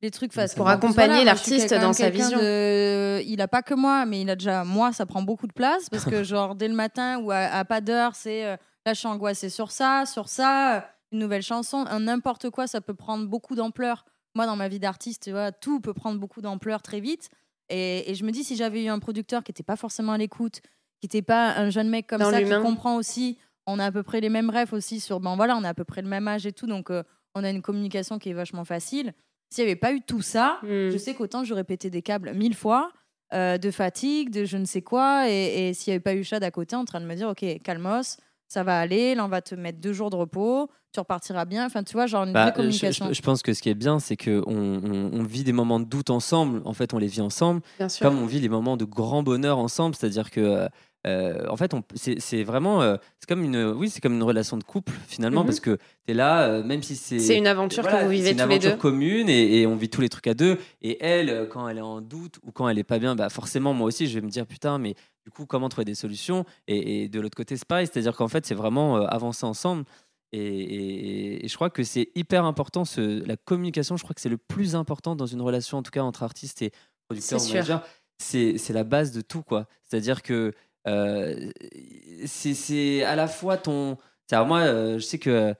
Speaker 4: les trucs parce
Speaker 5: Pour
Speaker 1: accompagner
Speaker 4: voilà,
Speaker 1: l'artiste dans sa vision.
Speaker 4: de- Il a pas que moi, mais il a déjà moi, ça prend beaucoup de place parce que genre dès le matin ou à, à pas d'heure, c'est euh, là je suis angoissée sur ça, sur ça, euh, une nouvelle chanson, un n'importe quoi, ça peut prendre beaucoup d'ampleur. Moi dans ma vie d'artiste, tout peut prendre beaucoup d'ampleur très vite. Et, et je me dis si j'avais eu un producteur qui était pas forcément à l'écoute, qui était pas un jeune mec comme
Speaker 1: Dans
Speaker 4: ça qui comprend aussi, on a à peu près les mêmes rêves aussi sur ben voilà, on a à peu près le même âge et tout, donc euh, on a une communication qui est vachement facile. S'il n'y avait pas eu tout ça,
Speaker 1: Hmm.
Speaker 4: je sais qu'autant j'aurais pété des câbles mille fois, euh, de fatigue, de je ne sais quoi. Et, et s'il n'y avait pas eu Chad à côté en train de me dire, OK, calmos, ça va aller, là on va te mettre deux jours de repos, tu repartiras bien. Enfin, tu vois, genre une
Speaker 5: Bah,
Speaker 4: vraie
Speaker 5: euh, je,
Speaker 4: communication.
Speaker 5: je- je pense que ce qui est bien, c'est qu'on on, on vit des moments de doute ensemble. En fait, on les vit ensemble,
Speaker 1: bien sûr.
Speaker 5: comme on vit les moments de grand bonheur ensemble. C'est-à-dire que, euh, en fait, c'est vraiment, euh, c'est comme une, oui, c'est comme une relation de couple finalement,
Speaker 1: Mhm.
Speaker 5: parce que tu es là, euh, même si c'est.
Speaker 1: C'est une aventure
Speaker 5: voilà,
Speaker 1: que vous vivez
Speaker 5: c'est une
Speaker 1: tous les
Speaker 5: aventure
Speaker 1: deux.
Speaker 5: commune et, et on vit tous les trucs à deux. Et elle, quand elle est en doute ou quand elle est pas bien, bah forcément, moi aussi, je vais me dire putain, mais du coup, comment trouver des solutions? Et, et de l'autre côté, c'est pareil. C'est-à-dire qu'en fait, c'est vraiment avancer ensemble. Et, je crois que c'est hyper important, ce, la communication, je crois que c'est le plus important dans une relation, en tout cas entre artistes et producteurs
Speaker 1: C'est
Speaker 5: ou
Speaker 1: sûr.
Speaker 5: managers. C'est la base de tout, quoi. C'est-à-dire que c'est c'est à la fois ton. moi, euh, je sais que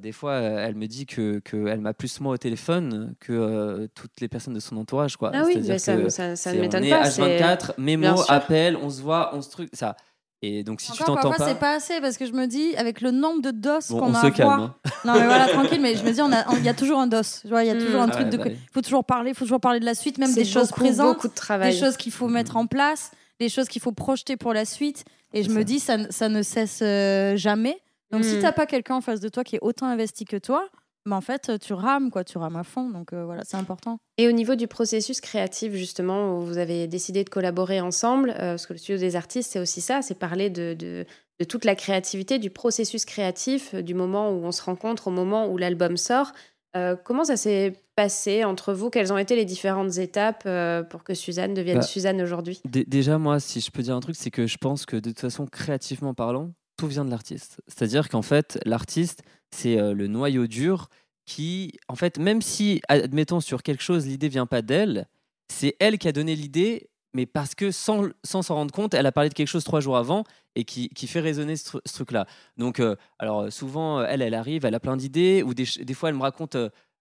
Speaker 5: des fois, euh, elle me dit que qu'elle m'a plus moi au téléphone que euh, toutes les personnes de son entourage, quoi.
Speaker 1: Ah oui, mais ça, ne m'étonne
Speaker 5: on est
Speaker 1: pas. c'est-
Speaker 5: H24, mémo, appel, on se voit, on se truc, ça. Et donc si tu t'entends
Speaker 4: parfois,
Speaker 5: pas,
Speaker 4: c'est pas assez parce que je me dis, avec le nombre de dos
Speaker 5: bon,
Speaker 4: qu'on
Speaker 5: on
Speaker 4: a
Speaker 5: se
Speaker 4: à
Speaker 5: calme.
Speaker 4: voir.
Speaker 5: hein.
Speaker 4: Non, mais voilà, tranquille, mais je me dis, on a- on- il y a toujours un dos. Tu vois, il y a
Speaker 1: Mm.
Speaker 4: toujours un
Speaker 5: Ah
Speaker 4: truc
Speaker 5: ouais,
Speaker 4: de.
Speaker 5: bah
Speaker 4: Il
Speaker 5: oui.
Speaker 4: faut toujours parler, il faut toujours parler de la suite, même des choses
Speaker 1: beaucoup,
Speaker 4: présentes.
Speaker 1: Beaucoup de travail.
Speaker 4: des choses qu'il faut mettre en place, des choses qu'il faut projeter pour la suite. Et je me dis, ça, ne- ça ne cesse euh, jamais. Donc, si
Speaker 1: Mm.
Speaker 4: t'as pas quelqu'un en face de toi qui est autant investi que toi, bah, en fait, tu rames, quoi, tu rames à fond. Donc, euh, voilà, c'est important.
Speaker 1: Et au niveau du processus créatif, justement, où vous avez décidé de collaborer ensemble, euh, parce que le studio des artistes, c'est aussi ça, c'est parler de, de, de toute la créativité, du processus créatif, du moment où on se rencontre au moment où l'album sort. Euh, comment ça s'est passé entre vous? Quelles ont été les différentes étapes euh, pour que Suzanne devienne
Speaker 5: Bah,
Speaker 1: Suzanne aujourd'hui?
Speaker 5: Dé- Déjà, moi, si je peux dire un truc, c'est que je pense que de toute façon, créativement parlant, tout vient de l'artiste. C'est-à-dire qu'en fait, l'artiste, c'est euh, le noyau dur qui, en fait, même si, admettons, sur quelque chose, l'idée vient pas d'elle, c'est elle qui a donné l'idée, mais parce que sans s'en rendre compte, elle a parlé de quelque chose trois jours avant et qui, qui fait résonner ce, tru- ce truc-là. Donc, euh, alors euh, souvent, euh, elle, elle arrive, elle a plein d'idées, ou des, des fois, elle me raconte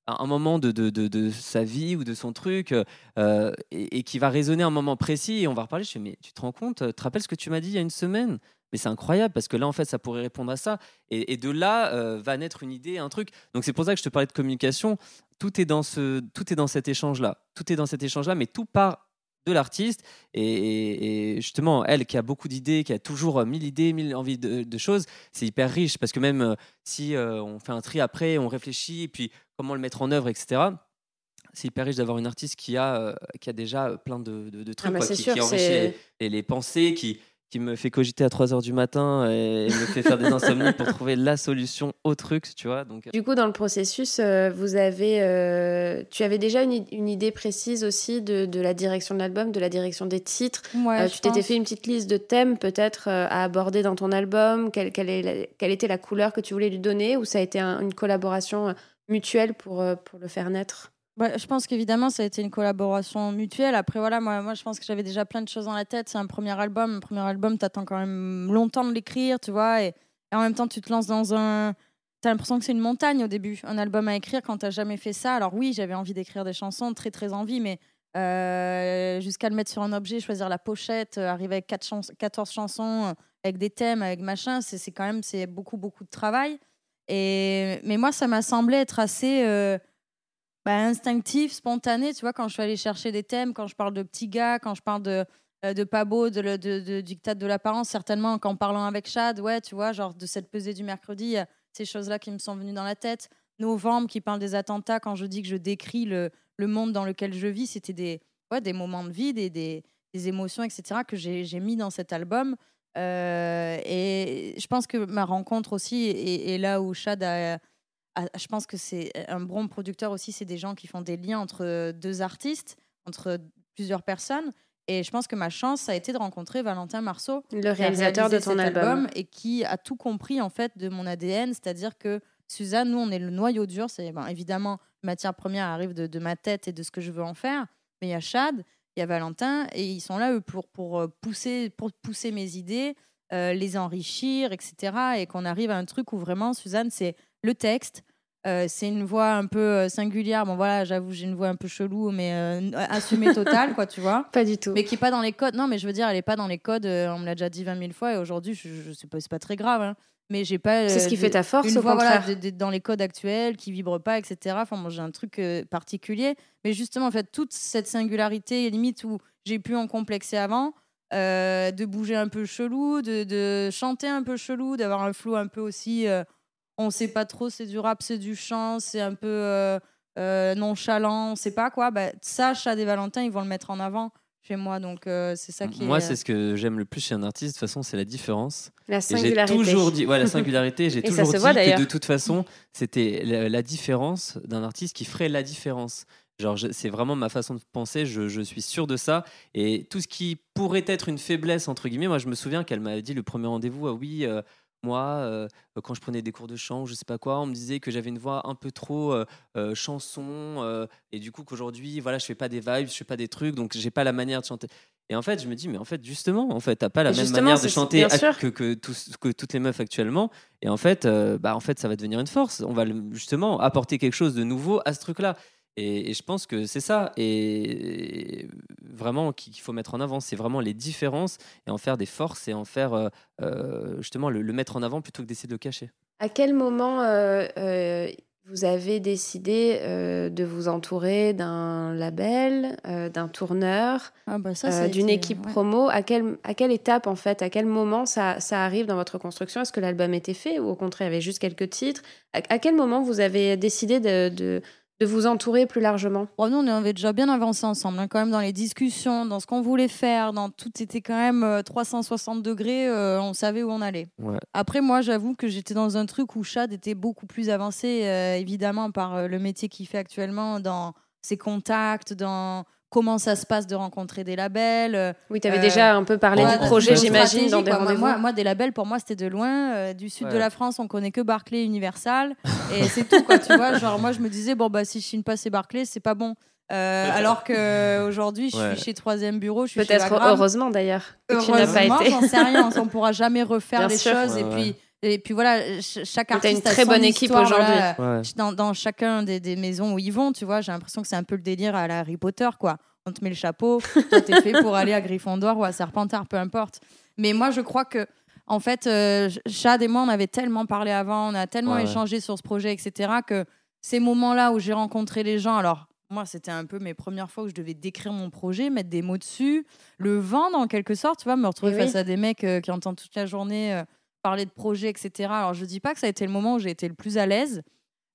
Speaker 5: un moment de, de, de, sa vie ou de son truc, et, qui va résonner un moment précis, et on va reparler. Je fais, mais tu te rends compte, tu te rappelles ce que tu m'as dit il y a une semaine? Mais c'est incroyable parce que là, en fait, ça pourrait répondre à ça. Et, de là va naître une idée, un truc. Donc c'est pour ça que je te parlais de communication. Tout est dans, ce, tout est dans cet échange-là. Tout est dans cet échange-là, mais tout part de l'artiste. Et, justement, elle qui a beaucoup d'idées, qui a toujours euh, mille idées, mille envies de, de choses, c'est hyper riche parce que même euh, si euh, on fait un tri après, on réfléchit, et puis comment le mettre en œuvre, etc. C'est hyper riche d'avoir une artiste qui a, euh, qui a déjà plein de, de- de trucs,
Speaker 1: bah,
Speaker 5: quoi,
Speaker 1: c'est
Speaker 5: qui,
Speaker 1: sûr,
Speaker 5: qui enrichit
Speaker 1: c'est-
Speaker 5: les, les- les pensées, qui, qui me fait cogiter à 3 heures du matin et, me fait faire des insomnies pour trouver la solution au truc, tu vois. Donc,
Speaker 1: Du coup, dans le processus, euh, vous avez, euh, tu avais déjà une, idée précise aussi de, de la direction de l'album, de la direction des titres?
Speaker 4: Ouais,
Speaker 1: Euh, tu t'étais
Speaker 4: pense.
Speaker 1: fait une petite liste de thèmes peut-être euh, à aborder dans ton album. Quelle, quelle, est la- quelle était la couleur que tu voulais lui donner? Ou ça a été un- une collaboration euh, mutuelle pour, euh, pour le faire naître?
Speaker 4: Ouais, je pense qu'évidemment, ça a été une collaboration mutuelle. Après, voilà, moi, moi je pense que j'avais déjà plein de choses dans la tête. C'est un premier album. Un premier album, t'attends quand même longtemps de l'écrire, tu vois. Et, en même temps, tu te lances dans un. T'as l'impression que c'est une montagne au début, un album à écrire quand t'as jamais fait ça. Alors, oui, j'avais envie d'écrire des chansons, très, très envie, mais euh, jusqu'à le mettre sur un objet, choisir la pochette, euh, arriver avec quatre chans- 14 chansons, euh, avec des thèmes, avec machin, c'est quand même beaucoup, beaucoup de travail. Et, mais moi, ça m'a semblé être assez. Euh, bah, instinctif, spontané, tu vois, quand je suis allée chercher des thèmes, quand je parle de petits gars, quand je parle de, euh, de pas beau, de, de, de- dictat de l'apparence, certainement qu'en parlant avec Chad, ouais, tu vois, genre de cette pesée du mercredi, a ces choses-là qui me sont venues dans la tête. Novembre qui parle des attentats, quand je dis que je décris le, le monde dans lequel je vis, c'était des, des moments de vie, des, des, des émotions, etc., que j'ai mis dans cet album. Euh, et je pense que ma rencontre aussi, et, là où Chad a, je pense que c'est un bon producteur aussi, c'est des gens qui font des liens entre deux artistes, entre plusieurs personnes. Et je pense que ma chance, ça a été de rencontrer Valentin Marceau,
Speaker 1: le réalisateur de ton album.
Speaker 4: et qui a tout compris en fait de mon ADN, c'est-à-dire que Suzanne, nous, on est le noyau dur. C'est ben, évidemment matière première arrive de, de, ma tête et de ce que je veux en faire, mais il y a Chad, il y a Valentin, et ils sont là eux, pour, pour, euh, pousser, pour pousser mes idées, euh, les enrichir, etc. Et qu'on arrive à un truc où vraiment, Suzanne, c'est le texte. Euh, c'est une voix un peu singulière. Bon, voilà, j'avoue, j'ai une voix un peu chelou, mais assumée totale, quoi, tu vois.
Speaker 1: Pas du tout.
Speaker 4: Mais qui n'est pas dans les codes. Non, mais je veux dire, elle n'est pas dans les codes. on me l'a déjà dit 20 000 fois, et aujourd'hui, je, je sais pas, c'est pas très grave. Hein mais j'ai pas.
Speaker 1: C'est ce qui fait ta force,
Speaker 4: une
Speaker 1: au
Speaker 4: voix,
Speaker 1: contraire.
Speaker 4: Voilà, dans les codes actuels, qui vibre pas, etc. Enfin, moi, j'ai un truc euh, particulier. Mais justement, en fait, toute cette singularité, limite où j'ai pu en complexer avant, euh, de bouger un peu chelou, de, de chanter un peu chelou, d'avoir un flow un peu aussi. Euh, on sait pas trop, c'est du rap, c'est du chant, c'est un peu nonchalant, on sait pas quoi. Bah, ça, Chad et Valentin, ils vont le mettre en avant chez moi. Donc euh, c'est ça qui
Speaker 5: Moi,
Speaker 4: est...
Speaker 5: c'est
Speaker 4: euh,
Speaker 5: ce que j'aime le plus chez un artiste. De toute façon, c'est la différence.
Speaker 1: La singularité.
Speaker 5: J'ai toujours dit, ouais, la singularité. J'ai toujours dit que de toute façon, c'était la, différence d'un artiste qui ferait la différence. Genre, c'est vraiment ma façon de penser. Je, je, suis sûr de ça. Et tout ce qui pourrait être une faiblesse entre guillemets, moi, je me souviens qu'elle m'avait dit le premier rendez-vous. Ah oui. Euh, moi, euh, quand je prenais des cours de chant, je sais pas quoi, on me disait que j'avais une voix un peu trop euh, euh, chanson, et du coup qu'aujourd'hui, voilà, je fais pas des vibes, je fais pas des trucs, donc j'ai pas la manière de chanter. Et en fait, je me dis, mais en fait, justement, en fait, t'as pas la même manière de chanter que, que, que, toutes les meufs actuellement. Et en fait, bah, en fait, ça va devenir une force. On va justement apporter quelque chose de nouveau à ce truc-là. Et, je pense que c'est ça, et, vraiment qu'il faut mettre en avant, c'est vraiment les différences et en faire des forces et en faire euh, euh, justement le, mettre en avant plutôt que d'essayer de le cacher.
Speaker 1: À quel moment euh, vous avez décidé de vous entourer d'un label, d'un tourneur,
Speaker 4: ah bah
Speaker 1: d'une équipe promo? À quelle, à quelle étape en fait, à quel moment ça, ça arrive dans votre construction? Est-ce que l'album était fait ou au contraire il y avait juste quelques titres? À, quel moment vous avez décidé de de vous entourer plus largement
Speaker 4: bon, Nous, on avait déjà bien avancé ensemble, hein, quand même dans les discussions, dans ce qu'on voulait faire, dans tout était quand même 360 euh, degrés, euh, on savait où on allait. Après, moi, j'avoue que j'étais dans un truc où Chad était beaucoup plus avancé, euh, évidemment, par le métier qu'il fait actuellement, dans ses contacts, dans comment ça se passe de rencontrer des labels. Euh,
Speaker 1: oui, tu avais déjà un peu parlé du projet, j'imagine, dans des
Speaker 4: moi, moi, des labels, pour moi, c'était de loin. Euh, du sud de la France, on connaît que Barclay Universal. et c'est tout, quoi, tu vois. Genre, moi, je me disais, bon, bah, si je signe pas ces Barclay, c'est pas bon. Euh, alors qu'aujourd'hui, je suis chez Troisième Bureau, je suis
Speaker 1: Peut-être heureusement d'ailleurs
Speaker 4: que tu n'as pas été. j'en sais rien, on pourra jamais refaire les choses. et puis, et puis voilà, chaque artiste
Speaker 1: as une très bonne équipe aujourd'hui.
Speaker 4: Dans, dans, chacun des, des, maisons où ils vont, tu vois, j'ai l'impression que c'est un peu le délire à la Harry Potter, quoi. On te met le chapeau, toi t'es fait pour aller à Gryffondor ou à Serpentard, peu importe. Mais moi, je crois que, en fait, euh, Chad et moi, on avait tellement parlé avant, on a tellement échangé sur ce projet, etc., que ces moments-là où j'ai rencontré les gens, alors moi, c'était un peu mes premières fois où je devais décrire mon projet, mettre des mots dessus, le vendre en quelque sorte, tu vois, me retrouver face à des mecs euh, qui entendent toute la journée euh, parler de projet, etc. Alors, je dis pas que ça a été le moment où j'ai été le plus à l'aise,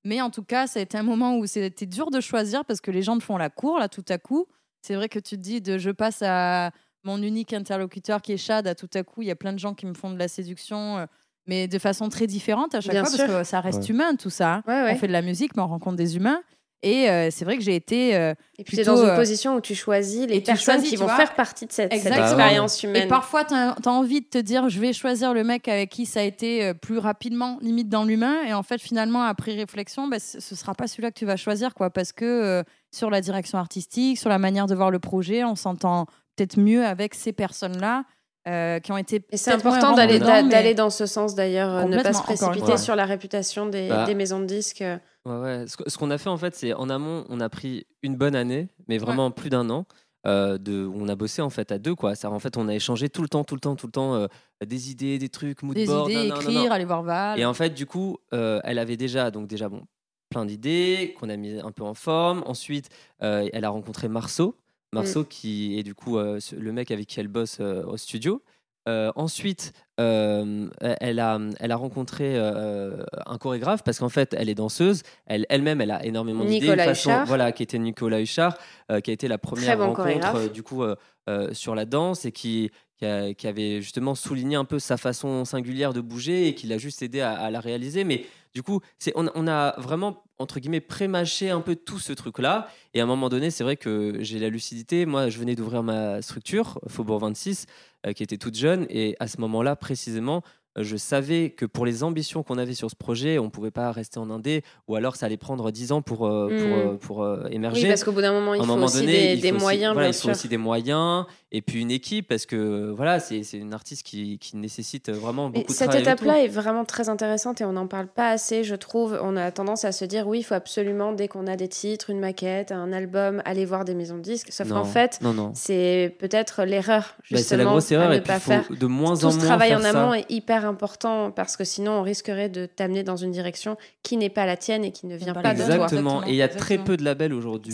Speaker 4: mais en tout cas, ça a été un moment où c'était dur de choisir parce que les gens te font la cour, là, tout à coup. C'est vrai que tu te dis, de, je passe à mon unique interlocuteur qui est Chad, à tout à coup, il y a plein de gens qui me font de la séduction, euh, mais de façon très différente à chaque fois, parce que ça reste humain, tout ça.
Speaker 1: Hein.
Speaker 4: On fait de la musique, mais on rencontre des humains. Et euh, c'est vrai que j'ai été. Euh,
Speaker 1: et puis, tu es dans une euh, position où tu choisis les personnes qui vont faire partie de cette, expérience humaine.
Speaker 4: Et parfois, tu as, envie de te dire je vais choisir le mec avec qui ça a été plus rapidement, limite dans l'humain. Et en fait, finalement, après réflexion, bah, ce ne sera pas celui-là que tu vas choisir, quoi. Parce que sur la direction artistique, sur la manière de voir le projet, on s'entend peut-être mieux avec ces personnes-là. Qui ont été.
Speaker 1: Et c'est important d'aller d'aller dans ce sens d'ailleurs, ne pas se précipiter sur la réputation des, bah. des maisons de disques.
Speaker 5: Ouais, ouais. Ce, qu'on a fait en fait, c'est en amont, on a pris une bonne année, mais vraiment plus d'un an. Euh, de, on a bossé en fait à deux quoi. Ça, en fait, on a échangé tout le temps, tout le temps, tout le temps euh, des idées, des trucs, mood
Speaker 4: des idées, écrire, aller voir Val.
Speaker 5: Et en fait, du coup, euh, elle avait déjà donc déjà bon plein d'idées qu'on a mis un peu en forme. Ensuite, elle a rencontré Marceau, Marceau mm. qui est du coup le mec avec qui elle bosse au studio. Euh, ensuite, euh, elle, a, elle a rencontré euh, un chorégraphe parce qu'en fait, elle est danseuse. Elle, elle-même, elle a énormément d'idées.
Speaker 1: Nicolas
Speaker 5: façon-. Voilà, qui était Nicolas Huchard, euh, qui a été la première
Speaker 1: bon
Speaker 5: rencontre euh, du coup euh, euh, sur la danse et qui, qui, a- qui avait justement souligné un peu sa façon singulière de bouger et qui l'a juste aidé à, à la réaliser. Mais du coup, on, a vraiment entre guillemets prémâché un peu tout ce truc-là. Et à un moment donné, c'est vrai que j'ai la lucidité. Moi, je venais d'ouvrir ma structure, Faubourg 26, euh, qui était toute jeune. Et à ce moment-là, précisément, je savais que pour les ambitions qu'on avait sur ce projet, on ne pouvait pas rester en indé, ou alors ça allait prendre 10 ans pour, euh, pour,
Speaker 1: Mm.
Speaker 5: euh, pour, euh, émerger.
Speaker 1: Oui, parce qu'au bout d'un moment, il faut
Speaker 5: moment
Speaker 1: aussi
Speaker 5: donné,
Speaker 1: des,
Speaker 5: il
Speaker 1: des
Speaker 5: faut aussi-
Speaker 1: moyens,
Speaker 5: voilà,
Speaker 1: bien
Speaker 5: il faut
Speaker 1: sûr.
Speaker 5: aussi des moyens et puis une équipe parce que voilà, c'est une artiste qui, qui nécessite vraiment beaucoup de
Speaker 1: cette
Speaker 5: travail. avec
Speaker 1: étape-là est vraiment très intéressante et on n'en parle pas assez, je trouve. On a tendance à se dire oui, il faut absolument, dès qu'on a des titres, une maquette, un album, aller voir des maisons de disques. Sauf qu'en fait, c'est peut-être l'erreur,
Speaker 5: Bah,
Speaker 1: justement,
Speaker 5: c'est la grosse erreur
Speaker 1: à ne
Speaker 5: et
Speaker 1: pas faire.
Speaker 5: de moins
Speaker 1: Tout
Speaker 5: en
Speaker 1: ce
Speaker 5: moins
Speaker 1: travail en
Speaker 5: faire ça.
Speaker 1: amont est hyper important parce que sinon on risquerait de t'amener dans une direction qui n'est pas la tienne et qui ne vient
Speaker 4: pas la
Speaker 1: de toi.
Speaker 5: Exactement. Et il y a très
Speaker 4: exactement.
Speaker 5: peu de labels aujourd'hui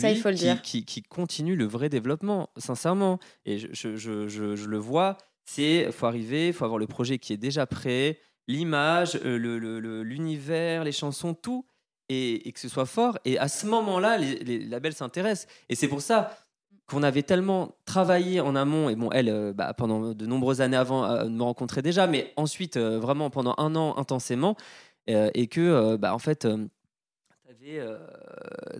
Speaker 5: qui, qui, qui continuent le vrai développement, sincèrement. Et je, je, je, je- je le vois, c'est faut arriver, faut avoir le projet qui est déjà prêt, l'image, euh, le- le- le- l'univers, les chansons, tout, et, et que ce soit fort. Et à ce moment-là, les, les labels s'intéressent. Et c'est pour ça qu'on avait tellement travaillé en amont, et bon, elle, euh, bah, pendant de nombreuses années avant, euh, me rencontrait déjà, mais ensuite, euh, vraiment pendant un an intensément, et que, bah, en fait,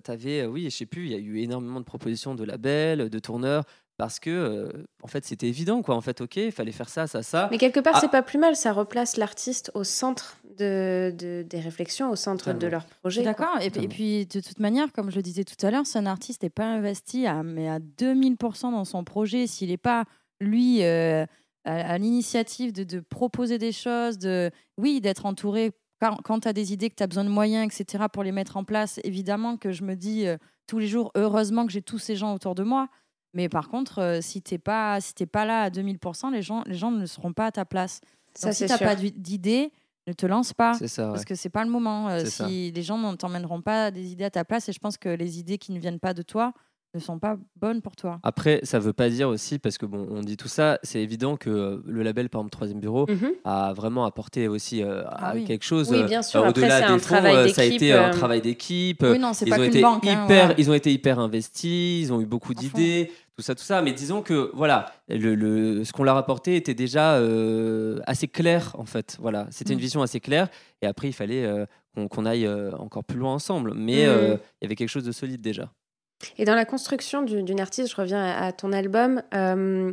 Speaker 5: t'avais, euh, oui, je sais plus, il y a eu énormément de propositions de labels, de tourneurs, parce que, euh, en fait, c'était évident, quoi. En fait, ok, il fallait faire ça, ça, ça.
Speaker 1: Mais quelque part,
Speaker 5: Ah.
Speaker 1: c'est pas plus mal, ça replace l'artiste au centre de, de- des réflexions, au centre de leur
Speaker 4: Je
Speaker 1: projet.
Speaker 4: D'accord. Et, puis- et
Speaker 5: Totalement.
Speaker 4: puis, de toute manière, comme je le disais tout à l'heure, si un artiste n'est pas investi à, mais à 2000% dans son projet, s'il n'est pas, lui, euh, à, à l'initiative de, de proposer des choses, de, oui, d'être entouré quand, quand tu as des idées, que tu as besoin de moyens, etc., pour les mettre en place, évidemment que je me dis euh, tous les jours, heureusement que j'ai tous ces gens autour de moi. Mais par contre, euh, si tu n'es pas, si t'es pas là à 2000%, les gens, les gens ne seront pas à ta place.
Speaker 1: Ça,
Speaker 4: Donc, si n'as
Speaker 1: sûr.
Speaker 4: pas d'idées, ne te lance pas.
Speaker 5: C'est ça, ouais.
Speaker 4: Parce que c'est pas le moment. Euh,
Speaker 5: ça.
Speaker 4: si les gens ne t'emmèneront pas des idées à ta place, et je pense que les idées qui ne viennent pas de toi ne sont pas bonnes pour toi.
Speaker 5: Après, ça veut pas dire aussi, parce que bon, on dit tout ça, c'est évident que euh, le label, par exemple, Troisième Bureau,
Speaker 1: Mhm.
Speaker 5: a vraiment apporté aussi euh,
Speaker 4: Ah oui.
Speaker 5: quelque chose.
Speaker 1: Oui,
Speaker 5: euh,
Speaker 1: bien sûr.
Speaker 5: euh,
Speaker 1: Après,
Speaker 5: Au-delà
Speaker 1: c'est
Speaker 5: des
Speaker 1: un
Speaker 5: fonds,
Speaker 1: travail
Speaker 5: euh, ça a été un travail d'équipe.
Speaker 4: oui, non, c'est
Speaker 5: ils
Speaker 4: pas
Speaker 5: ont été
Speaker 4: banque. hein,
Speaker 5: hyper,
Speaker 4: voilà.
Speaker 5: ils ont été hyper investis, ils ont eu beaucoup d'idées, tout ça, tout ça. Mais disons que voilà, le, le- ce qu'on leur apportait était déjà euh, assez clair en fait. Voilà, c'était une
Speaker 4: Mm.
Speaker 5: vision assez claire. Et après, il fallait euh, qu'on aille euh, encore plus loin ensemble. Mais
Speaker 1: Mm.
Speaker 5: euh, il y avait quelque chose de solide déjà.
Speaker 1: Et dans la construction du- d'une artiste, je reviens à, à ton album. euh,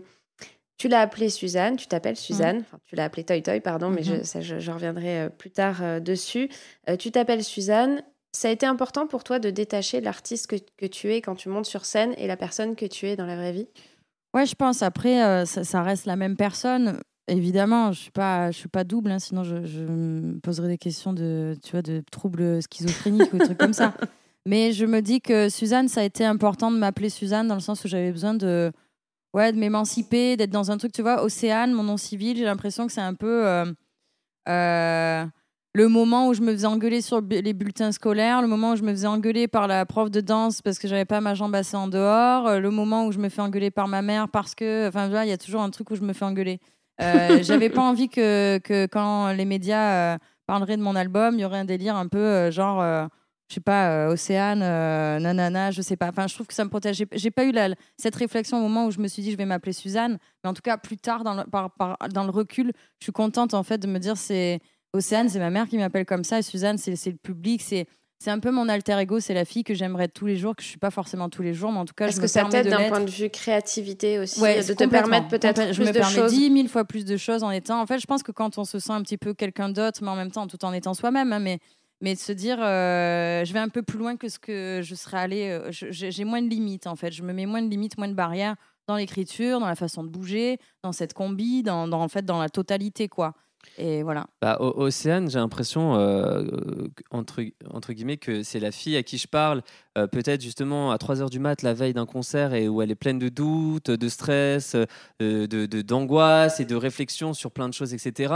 Speaker 1: tu l'as appelée Suzanne, tu t'appelles Suzanne, enfin, tu l'as appelée Toy Toy, pardon, mais je,
Speaker 4: Mhm.
Speaker 1: ça, je, je reviendrai euh, plus tard euh, dessus. Euh, tu t'appelles Suzanne. Ça a été important pour toi de détacher l'artiste que, que tu es quand tu montes sur scène et la personne que tu es dans la vraie vie?
Speaker 4: Ouais, je pense. Après, ça, ça reste la même personne. Évidemment, je suis pas, je suis pas double, hein, sinon je, je me poserais des questions de, tu vois, de troubles schizophréniques ou des trucs comme ça. Mais je me dis que Suzanne, ça a été important de m'appeler Suzanne dans le sens où j'avais besoin de, ouais, de m'émanciper, d'être dans un truc, tu vois, Océane, mon nom civil. J'ai l'impression que c'est un peu euh, euh, le moment où je me faisais engueuler sur les bulletins scolaires, le moment où je me faisais engueuler par la prof de danse parce que j'avais pas ma jambe assez en dehors, euh, le moment où je me fais engueuler par ma mère parce que, enfin, voilà, il y a toujours un truc où je me fais engueuler. Euh, J'avais pas envie que, que quand les médias parleraient de mon album, il y aurait un délire un peu genre, je sais pas, euh, Océane, euh, nanana, je sais pas. Enfin, je trouve que ça me protège. J'ai- J'ai pas eu la- cette réflexion au moment où je me suis dit je vais m'appeler Suzanne, mais en tout cas plus tard dans le, par- par- dans le recul, je suis contente en fait de me dire c'est Océane, c'est ma mère qui m'appelle comme ça, et Suzanne, c'est c'est le public, c'est c'est un peu mon alter ego, c'est la fille que j'aimerais tous les jours, que je suis pas forcément tous les jours, mais en tout cas,
Speaker 1: Est-ce
Speaker 4: je
Speaker 1: que ça
Speaker 4: permets
Speaker 1: t'aide
Speaker 4: de
Speaker 1: d'un point de vue créativité aussi,
Speaker 4: Ouais,
Speaker 1: de te permettre peut-être plus
Speaker 4: je me
Speaker 1: de
Speaker 4: permets
Speaker 1: choses
Speaker 4: 10 000 fois plus de choses en étant. En fait, je pense que quand on se sent un petit peu quelqu'un d'autre, mais en même temps, tout en étant soi-même, hein, mais mais de se dire, euh, je vais un peu plus loin que ce que je serais allé. euh, J'ai moins de limites en fait. Je me mets moins de limites, moins de barrières dans l'écriture, dans la façon de bouger, dans cette combi, dans, en fait dans la totalité quoi. Et voilà.
Speaker 5: Bah, Océane, j'ai l'impression, euh, entre, entre guillemets, que c'est la fille à qui je parle, euh, peut-être justement à 3 h du mat, la veille d'un concert, et où elle est pleine de doutes, de stress, euh, de, d'angoisse et de réflexion sur plein de choses, etc.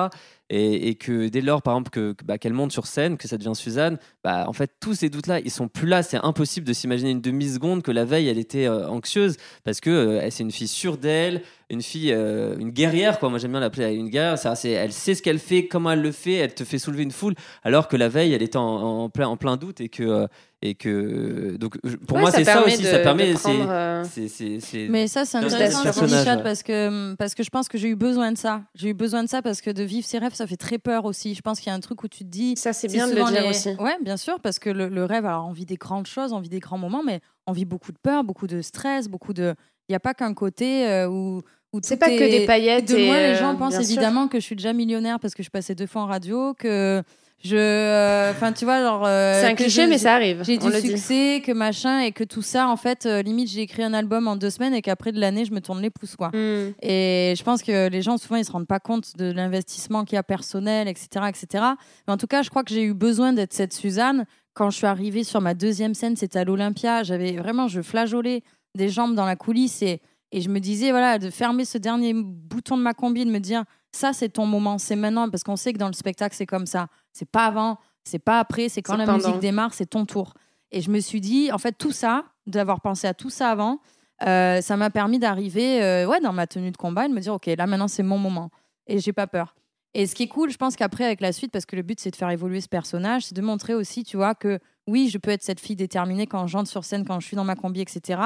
Speaker 5: et, que dès lors, par exemple, bah, qu'elle monte sur scène, que ça devient Suzanne, bah, en fait, tous ces doutes-là, ils sont plus là. C'est impossible de s'imaginer une demi-seconde que la veille, elle était euh, anxieuse parce que c'est une fille sûre d'elle, une fille, une guerrière, quoi. Moi, j'aime bien l'appeler une guerrière. Ça, elle sait ce qu'elle fait, comment elle le fait, elle te fait soulever une foule, alors que la veille, elle était en plein, en plein doute et que. Et que donc pour
Speaker 1: Ouais,
Speaker 5: moi c'est ça aussi
Speaker 1: de-
Speaker 5: ça permet
Speaker 1: prendre, euh,
Speaker 5: c'est c'est- c'est-
Speaker 4: Mais ça, c'est intéressant Chad,
Speaker 5: ouais.
Speaker 4: parce que, parce que je pense que j'ai eu besoin de ça. J'ai eu besoin de ça parce que de vivre ses rêves, ça fait très peur aussi. Je pense qu'il y a un truc où tu te dis.
Speaker 1: Ça, c'est bien de le dire
Speaker 4: les-
Speaker 1: aussi.
Speaker 4: Ouais, bien sûr, parce que le, le rêve, alors on vit des grandes choses, on vit des grands moments, mais on vit beaucoup de peur, beaucoup de stress, beaucoup de. Il n'y a pas qu'un côté euh, où.
Speaker 1: C'est pas que des paillettes.
Speaker 4: de
Speaker 1: et,
Speaker 4: moi, les
Speaker 1: euh,
Speaker 4: gens pensent
Speaker 1: sûr.
Speaker 4: évidemment que je suis déjà millionnaire parce que je suis passée deux fois en radio, que je. euh, Enfin, tu vois, genre. euh,
Speaker 1: C'est un cliché, mais ça arrive.
Speaker 4: J'ai du
Speaker 1: dit.
Speaker 4: succès, que machin, et que tout ça, en fait, euh, limite, j'ai écrit un album en deux semaines et qu'après de l'année, je me tourne les pouces, quoi.
Speaker 1: Hmm.
Speaker 4: Et je pense que les gens, souvent, ils se rendent pas compte de l'investissement qu'il y a personnel, etc., etc. Mais en tout cas, je crois que j'ai eu besoin d'être cette Suzanne. Quand je suis arrivée sur ma deuxième scène, c'était à l'Olympia. J'avais vraiment, je flageolais des jambes dans la coulisse et, et je me disais, voilà, de fermer ce dernier bouton de ma combi, de me dire, ça, c'est ton moment, c'est maintenant, parce qu'on sait que dans le spectacle, c'est comme ça. C'est pas avant, c'est pas après, c'est quand la
Speaker 1: pendant.
Speaker 4: musique démarre, c'est ton tour. Et je me suis dit, en fait, tout ça, d'avoir pensé à tout ça avant, euh, ça m'a permis d'arriver euh, ouais, dans ma tenue de combat et de me dire, OK, là maintenant c'est mon moment. Et j'ai pas peur. Et ce qui est cool, je pense qu'après, avec la suite, parce que le but c'est de faire évoluer ce personnage, c'est de montrer aussi, tu vois, que oui, je peux être cette fille déterminée quand j'entre sur scène, quand je suis dans ma combi, etc.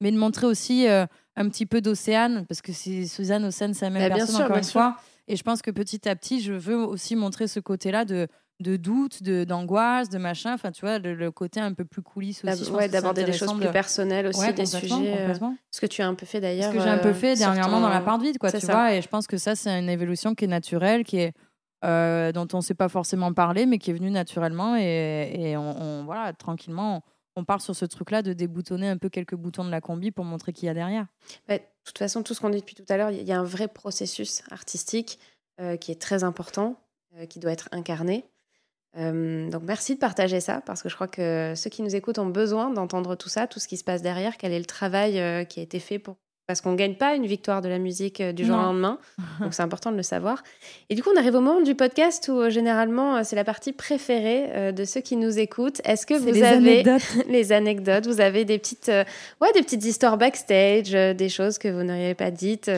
Speaker 4: Mais de montrer aussi euh, un petit peu d'Océane, parce que c'est Suzanne Océane, c'est la même
Speaker 1: Bah, bien
Speaker 4: personne,
Speaker 1: sûr,
Speaker 4: encore une
Speaker 1: sûr.
Speaker 4: fois. Et je pense que petit à petit, je veux aussi montrer ce côté-là de, de doute, de- d'angoisse, de, machin. Enfin, tu vois, le, le côté un peu plus coulisse aussi.
Speaker 1: Ouais, d'aborder des choses plus personnelles aussi,
Speaker 4: Ouais,
Speaker 1: des sujets. euh. Ce que tu as un peu fait d'ailleurs.
Speaker 4: Ce que j'ai un peu
Speaker 1: euh,
Speaker 4: fait dernièrement
Speaker 1: ton-
Speaker 4: dans la part de vide, quoi, tu
Speaker 1: ça.
Speaker 4: vois. Et je pense que ça, c'est une évolution qui est naturelle, qui est euh, dont on ne sait pas forcément parler, mais qui est venue naturellement. Et, et on, on- voilà, tranquillement, on, on part sur ce truc-là de déboutonner un peu quelques boutons de la combi pour montrer qu'il y a derrière.
Speaker 1: De toute façon, tout ce qu'on dit depuis tout à l'heure, il y a un vrai processus artistique euh, qui est très important, euh, qui doit être incarné. Euh, donc merci de partager ça, parce que je crois que ceux qui nous écoutent ont besoin d'entendre tout ça, tout ce qui se passe derrière, quel est le travail qui a été fait pour... Parce qu'on ne gagne pas une victoire de la musique euh, du jour au lendemain, donc c'est important de le savoir. Et du coup, on arrive au moment du podcast où euh, généralement, euh, c'est la partie préférée euh, de ceux qui nous écoutent. Est-ce que vous
Speaker 4: les
Speaker 1: avez
Speaker 4: anecdotes.
Speaker 1: les anecdotes. Vous avez des petites, euh, ouais, des petites histoires backstage, des choses que vous n'auriez pas dites,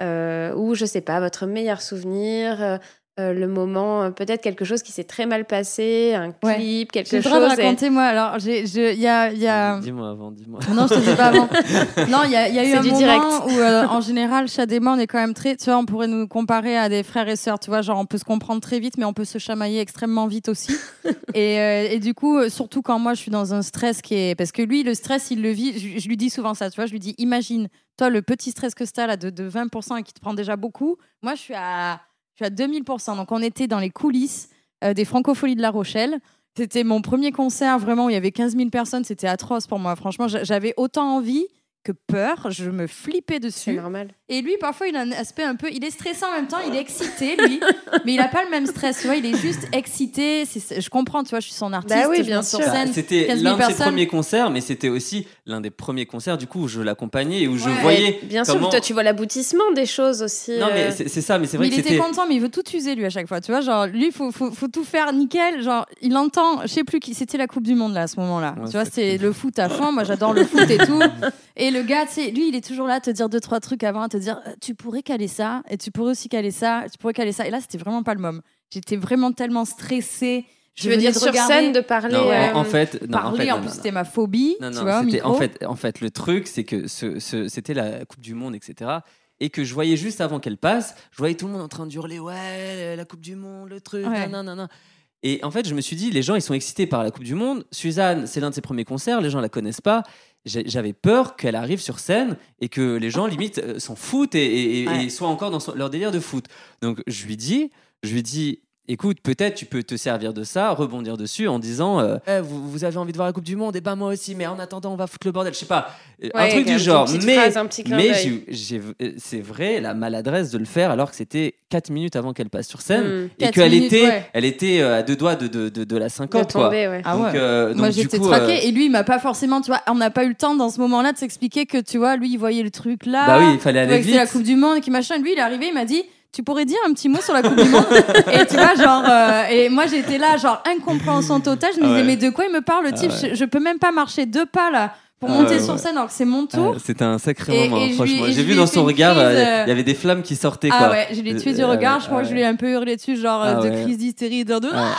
Speaker 1: ou je sais pas, votre meilleur souvenir, euh, le moment, euh, peut-être quelque chose qui s'est très mal passé, un
Speaker 4: Ouais.
Speaker 1: clip, quelque
Speaker 4: J'ai le
Speaker 1: chose.
Speaker 4: de
Speaker 1: et-
Speaker 4: raconter, moi. Alors, je- il y a. y a...
Speaker 5: dis-moi avant dis-moi
Speaker 4: Non, je te dis pas avant. Non, il y a, il y a eu un
Speaker 1: du
Speaker 4: moment
Speaker 1: direct.
Speaker 4: où, euh, en général, Chad et moi, on est quand même très. Tu vois, on pourrait nous comparer à des frères et sœurs. Tu vois, genre, on peut se comprendre très vite, mais on peut se chamailler extrêmement vite aussi. et, euh, et du coup, surtout quand moi, je suis dans un stress qui est. Parce que lui, le stress, il le vit. Je, je lui dis souvent ça. Tu vois, je lui dis imagine, toi, le petit stress que tu as là de, de 20% et qui te prend déjà beaucoup. Moi, je suis à, je suis à 2000%. Donc, on était dans les coulisses euh, des Francopholies de La Rochelle. C'était mon premier concert vraiment où il y avait 15 000 personnes. C'était atroce pour moi. Franchement, j'a- j'avais autant envie que peur. Je me flippais
Speaker 1: C'est
Speaker 4: dessus.
Speaker 1: normal.
Speaker 4: Et lui, parfois, il a un aspect un peu. Il est stressé en même temps, il est excité, lui. mais il n'a pas le même stress, tu vois. Il est juste excité. C'est- Je comprends, tu vois, je suis son artiste.
Speaker 1: Bah oui, bien
Speaker 4: sur
Speaker 1: sûr.
Speaker 5: Bah,
Speaker 4: scène.
Speaker 5: C'était
Speaker 4: 15 000
Speaker 5: l'un de ses premiers concerts, mais c'était aussi l'un des premiers concerts du coup où je l'accompagnais et où je voyais.
Speaker 1: Et bien sûr, toi, tu vois l'aboutissement des choses aussi.
Speaker 5: Non, mais
Speaker 1: euh,
Speaker 5: c'est c'est ça, mais c'est
Speaker 4: Mais
Speaker 5: vrai
Speaker 4: il
Speaker 5: que
Speaker 4: était
Speaker 5: c'était.
Speaker 4: content, mais il veut tout user lui à chaque fois. Tu vois, genre lui, il faut, faut, faut tout faire nickel. Genre, il entend, je sais plus qui, c'était la Coupe du Monde là à ce moment-là.
Speaker 5: Ouais,
Speaker 4: tu vois,
Speaker 5: c'est cool.
Speaker 4: le foot à fond. Moi, j'adore le foot et tout. Et le gars, tu sais, lui, il est toujours là à te dire deux trois trucs avant, à te dire, euh, tu pourrais caler ça, et tu pourrais aussi caler ça, tu pourrais caler ça. Et là, c'était vraiment pas le moment. J'étais vraiment tellement stressée.
Speaker 1: tu veux dire sur scène de parler.
Speaker 5: Non, en-
Speaker 1: euh,
Speaker 5: en, fait, non, en fait,
Speaker 4: En,
Speaker 5: non,
Speaker 4: plus, c'était ma phobie.
Speaker 5: Non,
Speaker 4: tu vois, micro.
Speaker 5: en fait, en fait, le truc, c'est que ce, ce- c'était la Coupe du Monde, etc. Et que je voyais juste avant qu'elle passe, je voyais tout le monde en train de hurler Ouais, la Coupe du Monde, le truc,
Speaker 4: Ouais.
Speaker 5: nan, nan, nan, nan. Et en fait, je me suis dit, les gens, ils sont excités par la Coupe du Monde. Suzanne, c'est l'un de ses premiers concerts, les gens la connaissent pas. J'avais peur qu'elle arrive sur scène et que les gens, limite, euh, s'en foutent et, et- et-
Speaker 4: Ouais.
Speaker 5: et soient encore dans son- leur délire de foot. Donc, je lui dis, je lui dis, écoute, peut-être tu peux te servir de ça, rebondir dessus en disant, euh, Eh, vous, vous avez envie de voir la Coupe du Monde, et ben moi aussi, mais en attendant, on va foutre le bordel. Je sais pas, euh, un truc du genre. Mais,
Speaker 1: phrase, un petit clin
Speaker 5: mais euh, c'est vrai, la maladresse de le faire alors que c'était 4 minutes avant qu'elle passe sur scène
Speaker 1: Hmm.
Speaker 5: et qu'elle était,
Speaker 4: ouais.
Speaker 5: elle était à deux doigts de, de, de, de la
Speaker 1: De
Speaker 5: syncope. quoi.
Speaker 1: tomber, ouais.
Speaker 4: Ah
Speaker 5: Donc,
Speaker 4: ouais.
Speaker 5: euh, donc,
Speaker 4: Moi, j'étais
Speaker 5: euh,
Speaker 4: Et lui, il m'a pas forcément, tu vois, on n'a pas eu le temps dans ce moment-là de s'expliquer que, tu vois, lui, il voyait le truc là.
Speaker 5: bah oui, il fallait aller vite.
Speaker 4: c'était la Coupe du Monde et qui machin. Lui, il est arrivé, il m'a dit tu pourrais dire un petit mot sur la Coupe du Monde Et tu vois, genre, euh, et moi j'étais là, genre, incompréhension totale. Je me
Speaker 5: Ah
Speaker 4: disais,
Speaker 5: ouais.
Speaker 4: mais de quoi il me parle, le type?
Speaker 5: Ah ouais.
Speaker 4: je, je peux même pas marcher deux pas là pour
Speaker 5: Ah
Speaker 4: monter
Speaker 5: ouais,
Speaker 4: sur scène alors que c'est mon tour.
Speaker 5: Ah, C'était un sacré
Speaker 4: Et-
Speaker 5: moment,
Speaker 4: et
Speaker 5: franchement. J'ai vu dans son regard, euh,
Speaker 4: euh,
Speaker 5: il y avait des flammes qui sortaient. Quoi.
Speaker 4: Ah ouais, je l'ai tué du
Speaker 5: Euh,
Speaker 4: regard. Je crois que je lui ai un peu hurlé dessus, genre
Speaker 5: Ah
Speaker 4: de crise d'hystérie, de.
Speaker 5: Ah,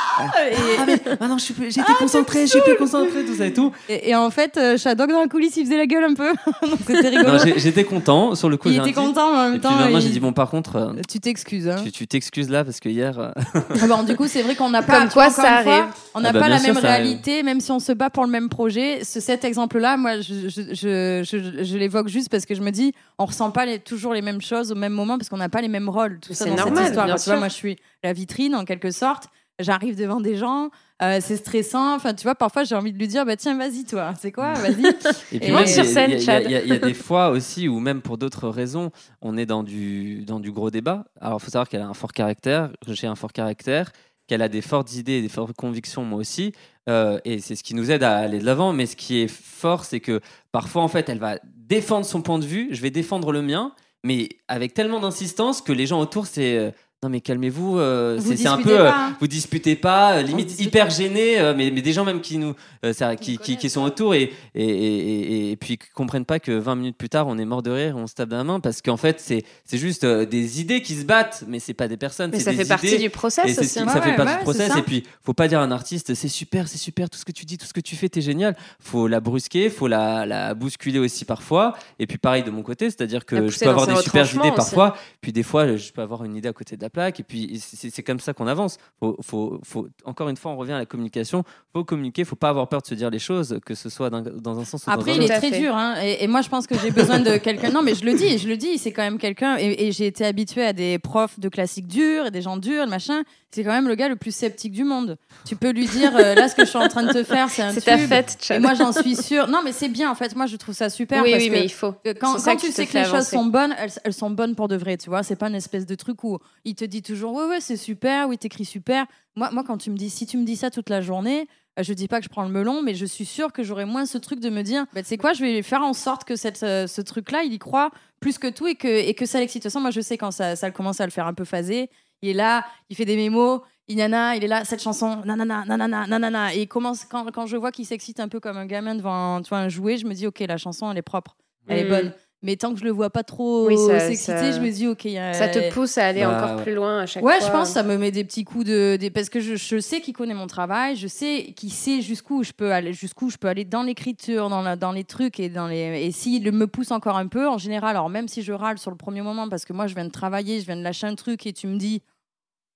Speaker 5: mais, ah non, j'étais concentré, je suis plus concentré, tout ça et tout.
Speaker 4: Et, en fait, Shadok dans la coulisse, il faisait la gueule un peu. Donc c'était rigolo.
Speaker 5: J'ai- j'étais content sur le coup.
Speaker 4: il
Speaker 5: j'ai
Speaker 4: était content, en même temps. il-
Speaker 5: j'ai dit bon, par contre,
Speaker 4: Tu t'excuses. Hein.
Speaker 5: tu- t'excuses là parce que hier.
Speaker 4: Ah bon, du coup, c'est vrai qu'on n'a pas.
Speaker 1: Comme quoi,
Speaker 4: encore
Speaker 1: ça arrive.
Speaker 4: on n'a
Speaker 5: Ah bah,
Speaker 4: pas la même réalité, même si on se bat pour le même projet. Ce, cet exemple-là, moi, je, je, je, je- je l'évoque juste parce que je me dis, on ressent pas les- toujours les mêmes choses au même moment parce qu'on n'a pas les mêmes rôles. Tout ça dans
Speaker 1: normal,
Speaker 4: cette histoire.
Speaker 1: bien
Speaker 4: Tu vois, moi, je suis la vitrine en quelque sorte. J'arrive devant des gens, euh, c'est stressant. Enfin, tu vois, parfois j'ai envie de lui dire, bah tiens, vas-y, toi, c'est quoi, vas-y.
Speaker 5: Et puis
Speaker 4: Et
Speaker 5: même,
Speaker 1: sur scène,
Speaker 5: il y a- y, y des fois aussi où même pour d'autres raisons, on est dans du, dans du gros débat. Alors il faut savoir qu'elle a un fort caractère, que j'ai un fort caractère, qu'elle a des fortes idées et des fortes convictions, moi aussi. Euh, et c'est ce qui nous aide à aller de l'avant. Mais ce qui est fort, c'est que parfois, en fait, elle va défendre son point de vue, je vais défendre le mien, mais avec tellement d'insistance que les gens autour, c'est... non mais calmez-vous, euh, c'est un peu, euh,
Speaker 4: hein.
Speaker 5: vous disputez pas, euh, limite
Speaker 4: dispute
Speaker 5: hyper gênés, euh, mais, mais des gens même qui nous, ça- qui, qui, sont autour et, et, et, et- et puis comprennent pas que 20 minutes plus tard on est mort de rire, on se tape dans la main parce qu'en fait c'est c'est juste des idées qui se battent, mais c'est pas des personnes,
Speaker 1: Mais ça
Speaker 5: des
Speaker 1: fait partie du process aussi.
Speaker 5: ça
Speaker 4: Ouais,
Speaker 5: fait partie
Speaker 4: ouais,
Speaker 5: du process. Et puis, faut pas dire à un artiste, c'est super, c'est super, tout ce que tu dis, tout ce que tu fais, t'es génial. Faut la brusquer, faut la, la bousculer aussi parfois. Et puis, pareil de mon côté, c'est-à-dire que je peux avoir des super idées parfois, puis des fois, je peux avoir une idée à côté de la plaque. Et puis, c'est comme ça qu'on avance. Faut, faut, faut, encore une fois, on revient à la communication. Faut communiquer, faut pas avoir peur de se dire les choses, que ce soit dans un sens ou
Speaker 4: Après,
Speaker 5: dans un
Speaker 4: il
Speaker 5: autre.
Speaker 4: est
Speaker 1: Tout à
Speaker 4: très
Speaker 1: fait.
Speaker 4: dur. Hein. Et, et moi, je pense que j'ai besoin de quelqu'un. Non, mais je le dis, je le dis, c'est quand même quelqu'un. Et, et j'ai été habituée à des profs de classique durs et des gens durs, machin. C'est quand même le gars le plus sceptique du monde. Tu peux lui dire, euh, là, ce que je suis en train de te faire, c'est un
Speaker 1: C'est ta fête,
Speaker 4: Et
Speaker 1: Chad.
Speaker 4: moi, j'en suis sûre. Non, mais c'est bien, en fait. Moi, je trouve ça super.
Speaker 1: oui,
Speaker 4: parce
Speaker 1: oui,
Speaker 4: que
Speaker 1: mais il faut.
Speaker 4: quand, tu sais que les choses sont bonnes, elles, elles sont bonnes pour de vrai, tu vois. C'est pas une espèce de truc où il te dit toujours ouais ouais c'est super, oui t'écris super. Moi moi quand tu me dis si tu me dis ça toute la journée, euh, je dis pas que je prends le melon, mais je suis sûre que j'aurai moins ce truc de me dire bah, tu sais quoi, je vais faire en sorte que cette, euh, ce truc là il y croit plus que tout et que et que ça l'excite. De toute façon moi je sais quand ça ça commence à le faire un peu phaser, il est là, il fait des mémos. Il nana, il est là, cette chanson, nanana, nanana, nanana. Et il commence, quand, quand je vois qu'il s'excite un peu comme un gamin devant tu vois, un jouet, je me dis, ok, la chanson, elle est propre, elle est bonne. Mais tant que je le vois pas trop
Speaker 1: Oui,
Speaker 4: s'exciter,
Speaker 1: ça-
Speaker 4: je me dis, ok, il y a-
Speaker 1: Ça te pousse à aller
Speaker 5: Bah,
Speaker 1: encore
Speaker 5: ouais.
Speaker 1: plus loin à chaque
Speaker 4: Ouais,
Speaker 1: fois.
Speaker 4: je pense que ça me met des petits coups de. Des... Parce que je, je sais qu'il connaît mon travail, je sais qu'il sait jusqu'où je peux aller, jusqu'où je peux aller dans l'écriture, dans, la- dans les trucs et dans les. Et s'il me pousse encore un peu, en général, alors même si je râle sur le premier moment, parce que moi je viens de travailler, je viens de lâcher un truc et tu me dis,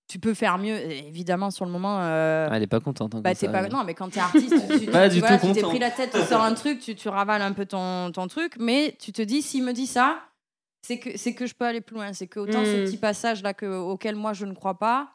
Speaker 4: tu peux faire mieux. Et évidemment, sur le moment. euh,
Speaker 5: Ah, elle est pas contente. hein,
Speaker 4: bah,
Speaker 5: ça
Speaker 4: pas... Non, mais quand t'es artiste, tu, tu-
Speaker 5: Pas
Speaker 4: tu-
Speaker 5: du
Speaker 4: voilà,
Speaker 5: tout
Speaker 4: tu t'es pris la tête, tu sors un truc, tu, tu ravales un peu ton, ton truc, mais tu te dis, s'il me dit ça, c'est que, c'est que je peux aller plus loin. C'est que autant ce
Speaker 1: Mm.
Speaker 4: petit passage-là que, auquel moi je ne crois pas,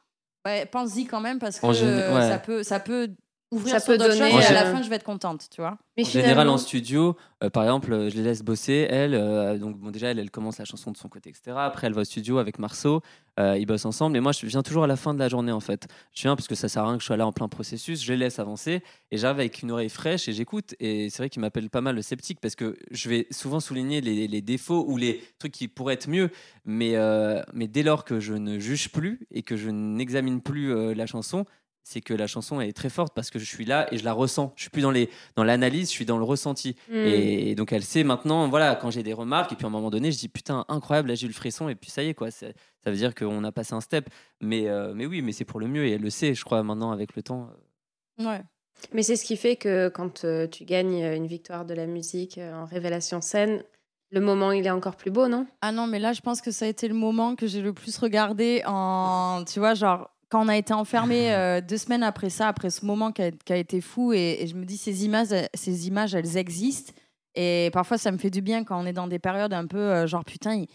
Speaker 4: bah, pense-y quand même parce que euh,
Speaker 5: ouais.
Speaker 4: ça, peut, ça peut ouvrir
Speaker 1: Ça
Speaker 4: sur
Speaker 1: peut donner,
Speaker 4: choses et à la
Speaker 1: euh,
Speaker 4: fin je vais être contente, tu vois.
Speaker 1: Mais
Speaker 5: En général, en studio, euh, par exemple, euh, je les laisse bosser, elle. euh, donc, bon, déjà, elle, elle commence la chanson de son côté, etc. Après, elle va au studio avec Marceau, euh, ils bossent ensemble. Et moi, je viens toujours à la fin de la journée, en fait. Je viens parce que ça sert à rien que je sois là en plein processus. Je les laisse avancer et j'arrive avec une oreille fraîche et j'écoute. Et c'est vrai qu'il m'appelle pas mal le sceptique parce que je vais souvent souligner les, les défauts ou les trucs qui pourraient être mieux. Mais, euh, mais dès lors que je ne juge plus et que je n'examine plus euh, la chanson, c'est que la chanson est très forte parce que je suis là et je la ressens. Je suis plus dans les dans l'analyse, je suis dans le ressenti.
Speaker 1: Mm.
Speaker 5: Et donc elle sait maintenant, voilà, quand j'ai des remarques et puis à un moment donné, je dis putain incroyable, là j'ai eu le frisson et puis ça y est quoi. Ça veut dire qu'on a passé un step. Mais euh, mais oui, mais c'est pour le mieux et elle le sait, je crois maintenant avec le temps.
Speaker 4: Ouais.
Speaker 1: Mais c'est ce qui fait que quand euh, tu gagnes une victoire de la musique euh, en révélation scène, le moment il est encore plus beau, non?
Speaker 4: Ah non, mais là, je pense que ça a été le moment que j'ai le plus regardé en. Tu vois, genre, quand on a été enfermés euh, deux semaines après ça, après ce moment qui a, qui a été fou, et, et je me dis, ces images, elles- ces images, elles existent. Et parfois, ça me fait du bien quand on est dans des périodes un peu euh, genre, putain, il-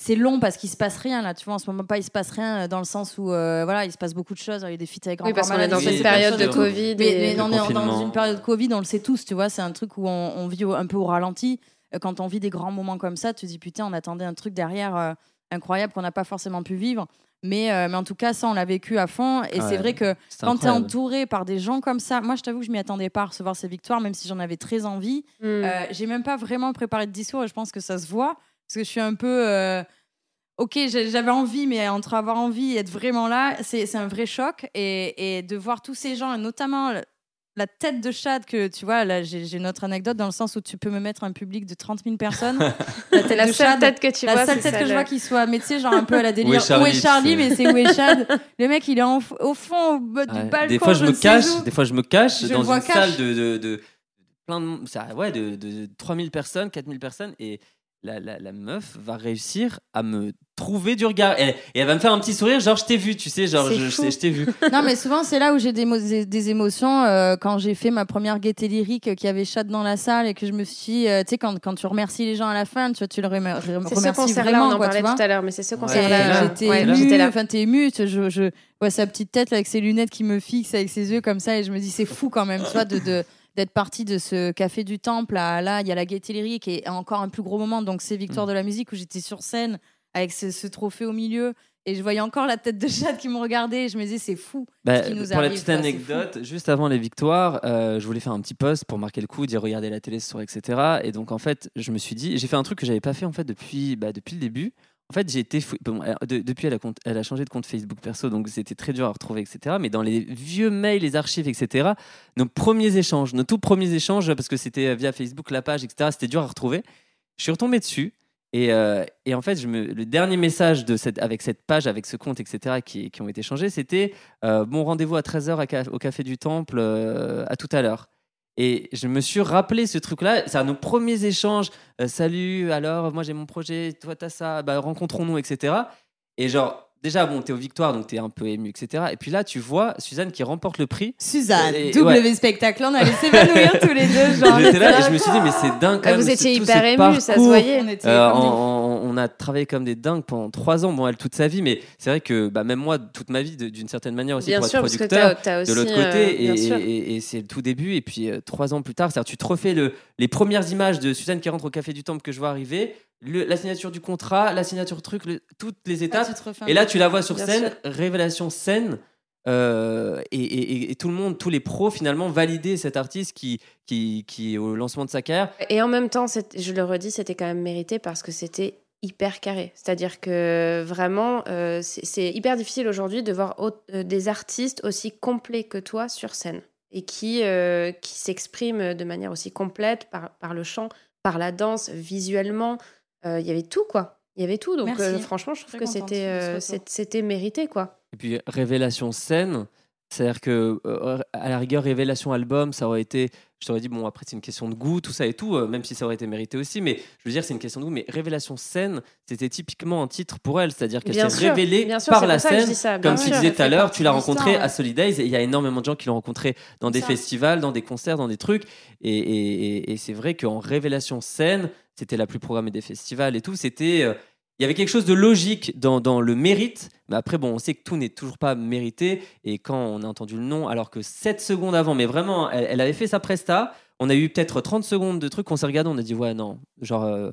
Speaker 4: c'est long parce qu'il se passe rien là, tu vois. En ce moment, pas il se passe rien euh, dans le sens où, euh, voilà, il se passe beaucoup de choses. Il y a des feats avec
Speaker 1: Oui, parce qu'on est dans cette période de. Covid.
Speaker 4: mais,
Speaker 1: et-
Speaker 4: mais
Speaker 5: Le
Speaker 4: on est dans une période Covid, on le sait tous, tu vois. C'est un truc où on, on vit au- un peu au ralenti. Quand on vit des grands moments comme ça, tu te dis putain, on attendait un truc derrière euh, incroyable qu'on n'a pas forcément pu vivre. Mais, euh, mais en tout cas, ça, on l'a vécu à fond. Et
Speaker 5: Ouais.
Speaker 4: c'est vrai que quand tu es entouré par des gens comme ça, moi, je t'avoue que je m'y attendais pas à recevoir ces victoires, même si j'en avais très envie.
Speaker 1: Mm.
Speaker 4: Euh, j'ai même pas vraiment préparé de discours et je pense que ça se voit parce que je suis un peu. euh, ok, j'avais envie, mais entre avoir envie et être vraiment là, c'est un vrai choc. Et, et, de voir tous ces gens, et notamment la tête de Chad que tu vois là j'ai une autre anecdote dans le sens où tu peux me mettre un public de 30 000 personnes.
Speaker 1: La tête la seule tête que tu
Speaker 4: la
Speaker 1: vois
Speaker 4: seule tête que je vois qui soit mais tu sais genre un peu à la délire. Où est Charlie, mais c'est où est Chad. Le mec il est au fond du balcon
Speaker 5: des fois je, me cache des fois je me cache dans une salle de, de, de, plein de ça, ouais de, de 3000 personnes 4000 personnes et la, la, la, meuf va réussir à me trouver du regard. Et, elle va me faire un petit sourire, genre je t'ai vu, tu sais, genre je, je, t'ai vu.
Speaker 4: Non, mais souvent c'est là où j'ai des, des, émotions. Euh, quand j'ai fait ma première gaieté lyrique, qui avait chat dans la salle et que je me suis. Euh, tu sais, quand, quand tu remercies les gens à la fin, tu, vois, tu le remercies vraiment.
Speaker 1: on en parlait tout à l'heure, mais c'est ce concert-là.
Speaker 4: J'étais ouais, émue, enfin t'es émue. Je, je vois sa petite tête avec ses lunettes qui me fixent avec ses yeux comme ça et je me dis c'est fou quand même, tu vois, de, de d'être parti de ce café du Temple à là, il y a la Gaieté Lyrique et encore un plus gros moment, donc c'est Victoire mm. de la musique où j'étais sur scène avec ce, trophée au milieu. Et je voyais encore la tête de Chad qui me regardait et je me disais, c'est fou.
Speaker 5: Bah, ce qui nous pour la petite anecdote, juste avant les victoires, euh, je voulais faire un petit post pour marquer le coup, dire regarder la télé ce soir, etc. Et donc, en fait, je me suis dit, j'ai fait un truc que j'avais pas fait en fait depuis, bah, depuis le début. En fait, j'ai été bon, depuis elle a, changé de compte Facebook perso, donc c'était très dur à retrouver, etc. Mais dans les vieux mails, les archives, etc. Nos premiers échanges, nos tout premiers échanges, parce que c'était via Facebook, la page, etc. C'était dur à retrouver. Je suis retombé dessus. Et, euh, et en fait, le dernier message avec cette page, avec ce compte, etc., qui, qui ont été changés, c'était euh, bon rendez-vous à 13h au Café du Temple, euh, à tout à l'heure. Et je me suis rappelé ce truc-là. C'est à nos premiers échanges. Euh, salut, alors, moi j'ai mon projet, toi t'as ça, bah, rencontrons-nous, etc. Et genre, déjà, bon, t'es aux victoires, donc t'es un peu ému, etc. Et puis là, tu vois Suzanne qui remporte le prix.
Speaker 4: Suzanne, W spectacle, on allait s'évanouir tous les deux. Genre,
Speaker 5: J'étais là et je me suis dit, mais c'est dingue quand
Speaker 1: ah, Vous étiez hyper ému, ça se voyait.
Speaker 5: Euh, on, a travaillé comme des dingues pendant trois ans, bon, elle toute sa vie, mais c'est vrai que bah, même moi, toute ma vie, d'une certaine manière aussi,
Speaker 1: bien
Speaker 5: pour
Speaker 1: sûr,
Speaker 5: être producteur,
Speaker 1: de
Speaker 5: l'autre côté, euh, et, c'est le tout début. Et puis euh, trois ans plus tard, tu te refais le, les premières images de Suzanne qui rentre au Café du Temple que je vois arriver la signature du contrat, la signature truc, toutes les étapes. et là, tu la vois sur scène, révélation scène. Euh, et, tout le monde, tous les pros finalement validaient cet artiste qui, qui, qui au lancement de sa carrière.
Speaker 1: Et en même temps, je le redis, c'était quand même mérité parce que c'était hyper carré. C'est-à-dire que vraiment, euh, c'est hyper difficile aujourd'hui de voir euh, des artistes aussi complets que toi sur scène et qui, qui s'expriment de manière aussi complète par, par le chant, par la danse, visuellement. Euh, il y avait tout, quoi. Il y avait tout. Donc, euh, franchement, je trouve que c'était euh, c'était mérité, quoi.
Speaker 5: Et puis, révélation scène, c'est-à-dire que, à la rigueur, révélation album, ça aurait été. Je t'aurais dit, bon, après, c'est une question de goût, tout ça et tout, même si ça aurait été mérité aussi. Mais je veux dire, c'est une question de goût. Mais révélation scène, c'était typiquement un titre pour elle. C'est-à-dire qu'elle s'est révélée par la scène. Comme tu disais tout à l'heure, tu l'as rencontrée à Solidays. Et il y a énormément de gens qui l'ont rencontrée dans des festivals, dans des concerts, dans des trucs. Et, et, et c'est vrai qu'en révélation scène, c'était la plus programmée des festivals et tout. C'était, euh, il y avait quelque chose de logique dans, dans, le mérite, mais après, bon, on sait que tout n'est toujours pas mérité. Et quand on a entendu le nom, alors que 7 secondes avant, mais vraiment, elle, avait fait sa presta, on a eu peut-être 30 secondes de trucs, on s'est regardé, on a dit, ouais, non, genre. Euh,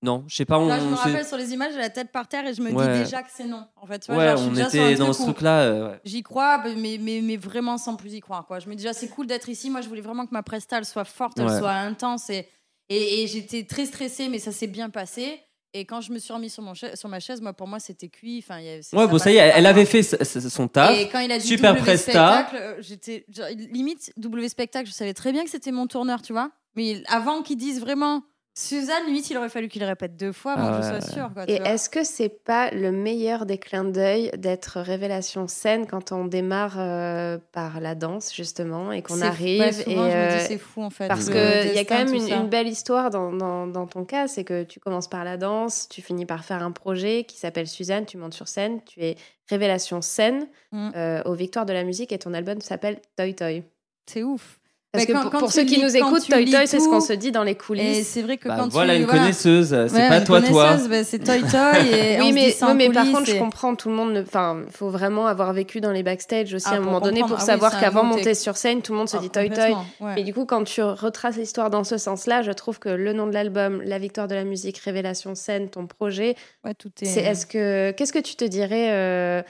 Speaker 5: non, je sais pas. On,
Speaker 4: Là, je me rappelle sur les images, j'ai la tête par terre et je me dis déjà que c'est non. En fait,
Speaker 5: tu vois, ouais, on était dans ce truc-là. Euh,
Speaker 4: j'y crois, mais, mais, mais, vraiment sans plus y croire. Quoi. Je me dis déjà, c'est cool d'être ici. Moi, je voulais vraiment que ma presta elle soit forte, elle soit intense et, et, j'étais très stressée, mais ça s'est bien passé. Et quand je me suis remis sur, mon sur ma chaise, moi, pour moi, c'était cuit. Enfin,
Speaker 5: ouais, bon, ça y est, elle avait fait son taf. Et quand il a dit super w presta.
Speaker 4: Euh, j'étais limite W spectacle. Je savais très bien que c'était mon tourneur, tu vois. Mais avant qu'ils disent vraiment Suzanne, limite, il aurait fallu qu'il répète deux fois pour que je sois sûre.
Speaker 1: et est-ce que c'est pas le meilleur des clins d'œil d'être révélation scène quand on démarre euh, par la danse, justement, et qu'on arrive
Speaker 4: et euh, c'est fou, en fait.
Speaker 1: Parce qu'il y a quand même une, belle histoire dans, dans, ton cas, c'est que tu commences par la danse, tu finis par faire un projet qui s'appelle Suzanne, tu montes sur scène, tu es révélation scène mm. euh, aux Victoires de la musique et ton album s'appelle Toy Toy.
Speaker 4: C'est ouf.
Speaker 1: Parce que pour, ceux qui nous écoutent, Toy Toy, c'est ce qu'on se dit dans les coulisses.
Speaker 4: c'est vrai que
Speaker 5: bah,
Speaker 4: quand
Speaker 5: voilà une connaisseuse, c'est pas toi toi.
Speaker 4: Bah, c'est Toy Toy. Et
Speaker 1: oui, mais, mais par contre, je comprends tout le monde. Enfin, il faut vraiment avoir vécu dans les backstage aussi ah, à un moment donné pour ah savoir qu'avant monter sur scène, tout le monde se ah, dit Toy Toy. Et du coup, quand tu retraces l'histoire dans ce sens-là, je trouve que le nom de l'album, la victoire de la musique, révélation scène, ton projet,
Speaker 4: tout est.
Speaker 1: Est-ce que qu'est-ce que tu te dirais euh,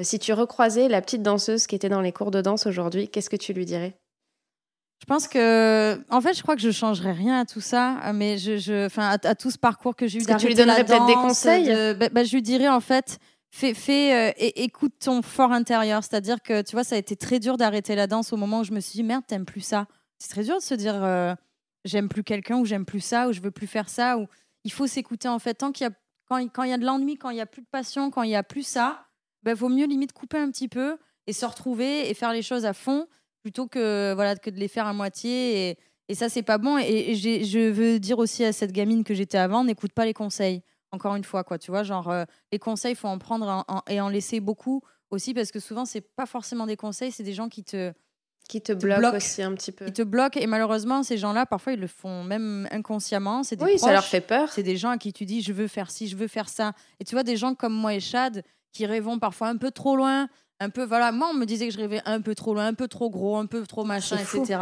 Speaker 1: si tu recroisais la petite danseuse qui était dans les cours de danse aujourd'hui Qu'est-ce que tu lui dirais?
Speaker 4: Je pense que, en fait, je crois que je changerais rien à tout ça, mais je, je, enfin, à, tout ce parcours que j'ai eu.
Speaker 1: Que tu lui donnerais peut-être des conseils.
Speaker 4: Bah, bah, je lui dirais en fait, fais, fais euh, écoute ton fort intérieur. C'est-à-dire que, tu vois, ça a été très dur d'arrêter la danse au moment où je me suis dit merde, t'aimes plus ça. C'est très dur de se dire euh, j'aime plus quelqu'un ou j'aime plus ça ou je veux plus faire ça ou il faut s'écouter en fait tant qu'il y a quand, quand il y a de l'ennui, quand il y a plus de passion, quand il y a plus ça, ben vaut mieux limite couper un petit peu et se retrouver et faire les choses à fond plutôt que voilà que de les faire à moitié et, et ça c'est pas bon et, je veux dire aussi à cette gamine que j'étais avant n'écoute pas les conseils encore une fois quoi tu vois genre euh, les conseils faut en prendre et en laisser beaucoup aussi parce que souvent c'est pas forcément des conseils c'est des gens qui te
Speaker 1: qui te, bloquent aussi un petit peu.
Speaker 4: Qui te bloquent et malheureusement ces gens-là parfois ils le font même inconsciemment. C'est
Speaker 1: oui, ça leur fait peur.
Speaker 4: C'est des gens à qui tu dis je veux faire ci, je veux faire ça. Et tu vois des gens comme moi et Chad qui rêvons parfois un peu trop loin, un peu voilà. Moi on me disait que je rêvais un peu trop loin, un peu trop gros, un peu trop machin, etc.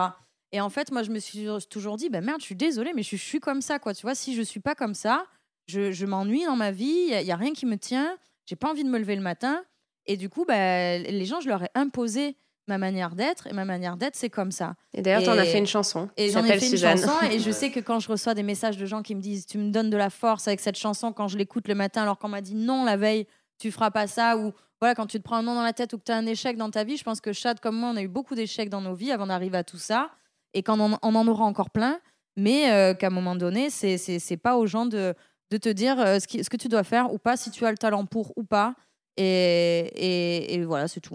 Speaker 4: Et en fait moi je me suis toujours dit ben merde je suis désolée mais je, suis comme ça quoi. Tu vois si je suis pas comme ça, je, je m'ennuie dans ma vie, il y, a rien qui me tient, j'ai pas envie de me lever le matin. Et du coup, ben, les gens, je leur ai imposé ma manière d'être et ma manière d'être c'est comme ça.
Speaker 1: Et d'ailleurs tu en as fait une chanson.
Speaker 4: Et j'en ai fait une chanson et je sais que quand je reçois des messages de gens qui me disent tu me donnes de la force avec cette chanson quand je l'écoute le matin alors qu'on m'a dit non la veille tu feras pas ça ou voilà quand tu te prends un nom dans la tête ou que tu as un échec dans ta vie, je pense que Chad comme moi on a eu beaucoup d'échecs dans nos vies avant d'arriver à tout ça et quand on, en aura encore plein mais euh, qu'à un moment donné c'est c'est pas aux gens de de te dire euh, ce, ce que tu dois faire ou pas si tu as le talent pour ou pas et, et, voilà, c'est tout.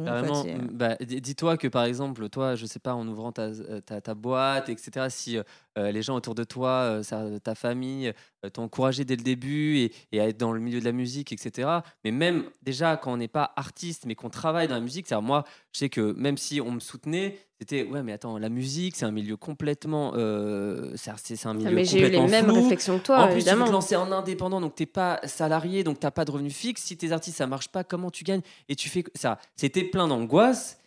Speaker 5: bah, dis-toi que par exemple, toi, je sais pas, en ouvrant ta, ta, ta boîte, etc., si euh, les gens autour de toi, euh, ta famille, euh, t'ont encouragé dès le début et, et, à être dans le milieu de la musique, etc. Mais même déjà, quand on n'est pas artiste, mais qu'on travaille dans la musique, c'est moi, je sais que même si on me soutenait, c'était ouais, mais attends, la musique, c'est un milieu complètement. c'est un ah, milieu mais j'ai eu les mêmes
Speaker 1: réflexions que toi.
Speaker 5: En
Speaker 1: plus,
Speaker 5: tu veux te lancer en indépendant, donc t'es pas salarié, donc t'as pas de revenus fixes. Si tes artistes, ça marche pas, comment tu gagnes? Et tu fais ça. C'était plein d'angoisse.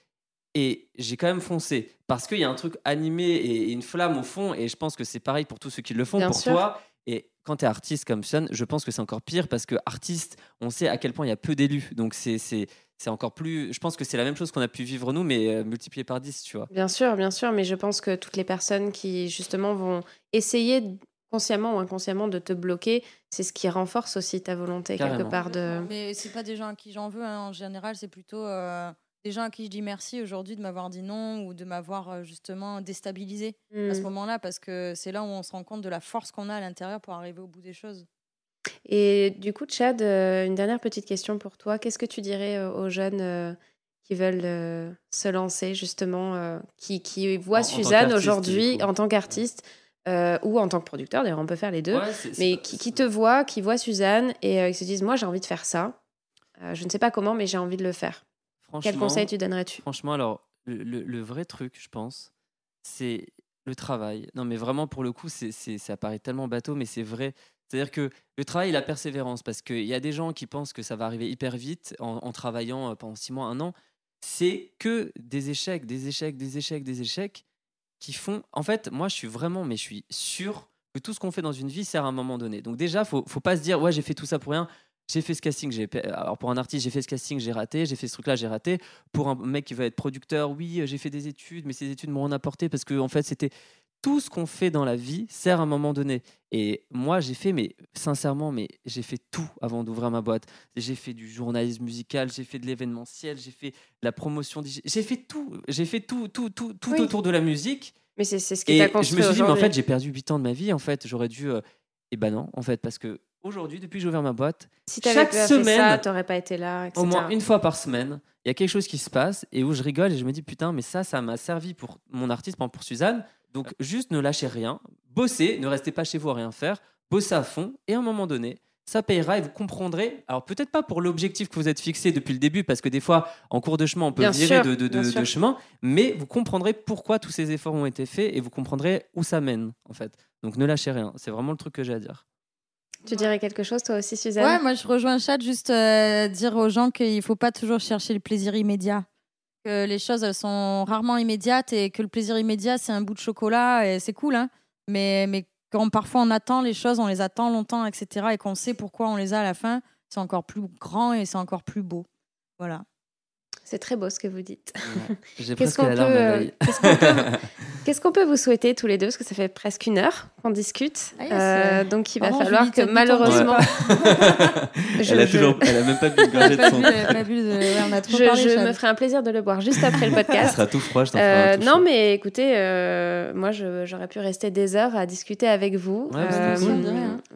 Speaker 5: Et j'ai quand même foncé parce qu'il y a un truc animé et une flamme au fond. Et je pense que c'est pareil pour tous ceux qui le font. pour toi, et quand tu es artiste comme Sun, je pense que c'est encore pire parce que artiste, on sait à quel point il y a peu d'élus. Donc c'est c'est encore plus. Je pense que c'est la même chose qu'on a pu vivre nous, mais euh, multiplié par 10, tu vois.
Speaker 1: Bien sûr, bien sûr, mais je pense que toutes les personnes qui justement vont essayer consciemment ou inconsciemment de te bloquer, c'est ce qui renforce aussi ta volonté quelque part de.
Speaker 4: Mais c'est pas des gens à qui j'en veux. Hein. En général, c'est plutôt. Euh, des gens à qui je dis merci aujourd'hui de m'avoir dit non ou de m'avoir euh, justement déstabilisé à ce mmh. moment-là parce que c'est là où on se rend compte de la force qu'on a à l'intérieur pour arriver au bout des choses.
Speaker 1: Et du coup, Chad, euh, une dernière petite question pour toi. Qu'est-ce que tu dirais euh, aux jeunes qui veulent se lancer justement, qui, qui voient Suzanne aujourd'hui en tant qu'artiste ou en tant que producteur, d'ailleurs on peut faire les deux, mais qui, qui, te voient, qui voient Suzanne et qui se disent moi j'ai envie de faire ça, je ne sais pas comment mais j'ai envie de le faire. Quel conseil tu donnerais-tu?
Speaker 5: Franchement, alors, le, vrai truc, je pense, c'est le travail. Non, mais vraiment, pour le coup, c'est, ça paraît tellement bateau, mais c'est vrai. C'est-à-dire que le travail et la persévérance, parce qu'il y a des gens qui pensent que ça va arriver hyper vite en, travaillant euh, pendant six mois, un an. C'est que des échecs, des échecs, des échecs, des échecs qui font. En fait, moi, je suis vraiment, mais je suis sûr que tout ce qu'on fait dans une vie sert à un moment donné. Donc déjà, faut, faut pas se dire ouais j'ai fait tout ça pour rien j'ai fait ce casting, j'ai alors pour un artiste, j'ai fait ce casting, j'ai raté, j'ai fait ce truc-là, j'ai raté. Pour un mec qui va être producteur, oui, j'ai fait des études, mais ces études m'ont rien apporté parce que en fait, c'était tout ce qu'on fait dans la vie sert à un moment donné. Et moi, j'ai fait, mais sincèrement, mais j'ai fait tout avant d'ouvrir ma boîte. J'ai fait du journalisme musical, j'ai fait de l'événementiel, j'ai fait la promotion, j'ai fait tout, j'ai fait tout, tout, tout, tout autour de la musique.
Speaker 1: Mais c'est ce qui t'a construit.
Speaker 5: Je me suis dit, mais en fait, j'ai perdu 8 ans de ma vie. En fait, j'aurais dû. Euh, et ben non, en fait, parce que aujourd'hui, depuis que j'ai ouvert ma boîte,
Speaker 1: si chaque semaine, t'aurais pas été là.
Speaker 5: Au moins une fois par semaine, il y a quelque chose qui se passe et où je rigole et je me dis putain, mais ça, ça m'a servi pour mon artiste, pour Suzanne. Donc juste ne lâchez rien, bossez, ne restez pas chez vous à rien faire, bossez à fond et à un moment donné, ça payera et vous comprendrez. Alors peut-être pas pour l'objectif que vous êtes fixé depuis le début, parce que des fois, en cours de chemin, on peut virer de, de, de, chemin, mais vous comprendrez pourquoi tous ces efforts ont été faits et vous comprendrez où ça mène, en fait. Donc ne lâchez rien. C'est vraiment le truc que j'ai à dire.
Speaker 1: Tu dirais quelque chose toi aussi, Suzanne
Speaker 4: Ouais, moi je rejoins chat juste euh, dire aux gens qu'il ne faut pas toujours chercher le plaisir immédiat. Que les choses sont rarement immédiates et que le plaisir immédiat c'est un bout de chocolat et c'est cool, hein. mais, mais quand parfois on attend les choses, on les attend longtemps, etc. et qu'on sait pourquoi on les a à la fin, c'est encore plus grand et c'est encore plus beau. Voilà.
Speaker 1: C'est très beau ce que vous dites.
Speaker 5: J'ai presque la larme à
Speaker 1: Qu'est-ce qu'on peut vous souhaiter tous les deux? Parce que ça fait presque une heure qu'on discute.
Speaker 4: Ah yes,
Speaker 1: Euh, donc il va falloir
Speaker 4: Julie,
Speaker 1: que malheureusement.
Speaker 5: elle, a toujours, elle a même pas bu une gorgée de son.
Speaker 4: bu, euh, pas bu de- ouais, on a trop
Speaker 1: Je, je me ferai un plaisir de le boire juste après le podcast.
Speaker 5: sera tout froid, je t'en
Speaker 1: Euh, non,
Speaker 5: chaud.
Speaker 1: mais écoutez, euh, moi, je- j'aurais pu rester des heures à discuter avec vous.
Speaker 5: Ouais,
Speaker 1: Euh,
Speaker 5: cool.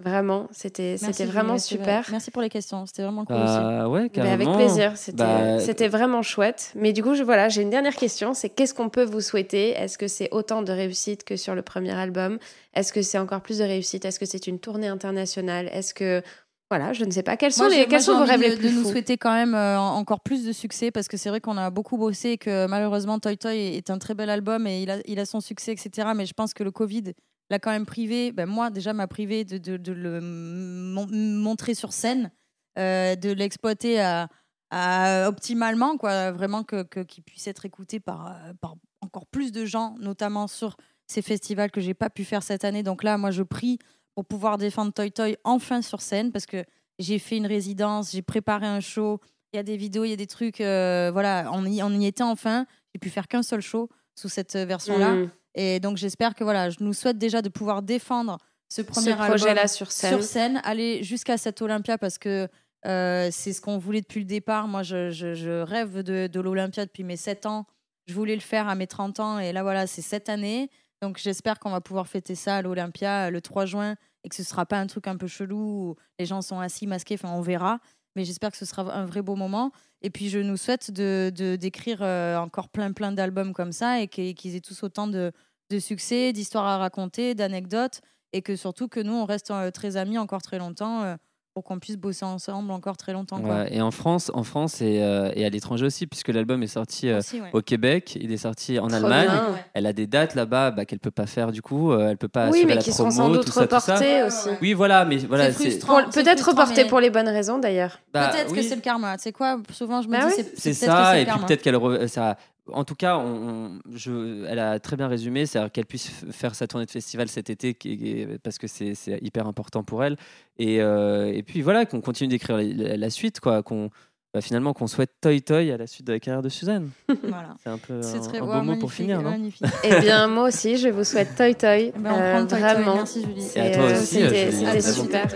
Speaker 1: Vraiment, c'était vraiment
Speaker 4: ouais,
Speaker 1: super.
Speaker 4: Merci pour les questions, c'était vraiment cool aussi.
Speaker 5: Bah, ouais,
Speaker 1: Mais
Speaker 5: carrément.
Speaker 1: avec plaisir, c'était
Speaker 5: Bah,
Speaker 1: c'était vraiment chouette. Mais du coup, je, voilà, j'ai une dernière question, c'est qu'est-ce qu'on peut vous souhaiter? Est-ce que c'est autant de réussite que sur le premier album? Est-ce que c'est encore plus de réussite? Est-ce que c'est une tournée internationale? Est-ce que... Voilà, je ne sais pas. Quels sont,
Speaker 4: Moi,
Speaker 1: les,
Speaker 4: j'ai-
Speaker 1: quels
Speaker 4: moi,
Speaker 1: sont vos rêves
Speaker 4: de,
Speaker 1: les plus
Speaker 4: de nous
Speaker 1: fous?
Speaker 4: souhaiter quand même euh, en- encore plus de succès parce que c'est vrai qu'on a beaucoup bossé et que malheureusement Toy Toy est un très bel album et il a, il a son succès, etc. Mais je pense que le Covid l'a quand même privé, ben moi déjà m'a privé de, de, de le mon- montrer sur scène, euh, de l'exploiter à, à- optimalement, quoi, vraiment que, que- qu'il puisse être écouté par, euh, par encore plus de gens, notamment sur ces festivals que j'ai pas pu faire cette année. Donc là, moi, je prie pour pouvoir défendre Toy Toy enfin sur scène parce que j'ai fait une résidence, j'ai préparé un show, il y a des vidéos, il y a des trucs, euh, voilà, on y, on y était enfin. J'ai pu faire qu'un seul show sous cette version-là.
Speaker 1: Mm.
Speaker 4: Et donc j'espère que voilà, je nous souhaite déjà de pouvoir défendre ce premier
Speaker 1: Ce projet-là sur scène.
Speaker 4: sur scène, aller jusqu'à cette Olympia parce que euh, c'est ce qu'on voulait depuis le départ. Moi, je, rêve de, l'Olympia depuis mes 7 ans. Je voulais le faire à mes 30 ans et là, voilà, c'est cette année. Donc j'espère qu'on va pouvoir fêter ça à l'Olympia euh, le 3 juin et que ce sera pas un truc un peu chelou où les gens sont assis masqués. Enfin, on verra. Mais j'espère que ce sera un vrai beau moment. Et puis, je nous souhaite de d'écrire euh, encore plein, plein d'albums comme ça et qu'ils aient tous autant de, succès, d'histoires à raconter, d'anecdotes et que surtout que nous, on reste très amis encore très longtemps pour qu'on puisse bosser ensemble encore très longtemps. quoi.
Speaker 5: Ouais, et en France, en France et, euh, et à l'étranger aussi, puisque l'album est sorti euh,
Speaker 4: Aussi, ouais.
Speaker 5: au Québec, il est sorti en
Speaker 1: Trop
Speaker 5: Allemagne.
Speaker 1: bien.
Speaker 4: Ouais.
Speaker 5: Elle a des dates là-bas bah, qu'elle peut pas faire du coup, euh, elle peut pas
Speaker 1: Oui,
Speaker 5: assurer
Speaker 1: mais
Speaker 5: la
Speaker 1: qui
Speaker 5: promo,
Speaker 1: seront sans doute reportés aussi.
Speaker 5: Oui, voilà, mais voilà,
Speaker 4: C'est
Speaker 5: c'est
Speaker 4: c'est
Speaker 1: Peut-être
Speaker 4: mais-
Speaker 1: pour les bonnes raisons d'ailleurs.
Speaker 5: bah,
Speaker 4: peut-être que c'est le karma. Tu sais quoi Souvent, je me
Speaker 1: Bah
Speaker 4: dis,
Speaker 1: oui.
Speaker 4: c'est
Speaker 5: C'est ça, et puis peut-être qu'elle. re- Ça... En tout cas, on, on- je, elle a très bien résumé, c'est-à-dire qu'elle puisse faire sa tournée de festival cet été, qui parce que c'est hyper important pour elle. Et, euh, et puis voilà, qu'on continue d'écrire la, suite, quoi. Qu'on, bah, finalement, qu'on souhaite Toy Toy à la suite de la carrière de Suzanne.
Speaker 4: Voilà.
Speaker 5: C'est un peu un,
Speaker 4: très
Speaker 5: un beau mot pour finir, non
Speaker 4: magnifique.
Speaker 1: Eh bien, moi aussi, je vous souhaite Toy Toy.
Speaker 4: Eh ben, on
Speaker 1: Euh,
Speaker 4: Toy Toy.
Speaker 1: vraiment.
Speaker 4: Merci Julie.
Speaker 5: Et à toi
Speaker 1: euh,
Speaker 5: aussi,
Speaker 1: c'était- super.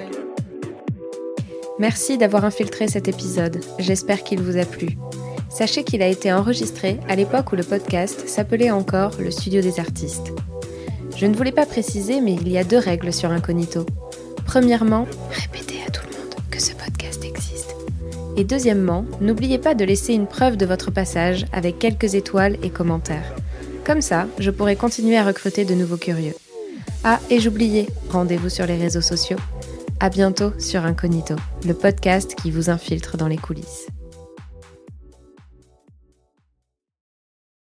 Speaker 1: Merci d'avoir infiltré cet épisode. J'espère qu'il vous a plu. Sachez qu'il a été enregistré à l'époque où le podcast s'appelait encore le Studio des artistes. Je ne voulais pas préciser, mais il y a deux règles sur Incognito. Premièrement, répétez à tout le monde que ce podcast existe. Et deuxièmement, n'oubliez pas de laisser une preuve de votre passage avec quelques étoiles et commentaires. Comme ça, je pourrai continuer à recruter de nouveaux curieux. Ah, et j'oubliais, rendez-vous sur les réseaux sociaux. À bientôt sur Incognito, le podcast qui vous infiltre dans les coulisses.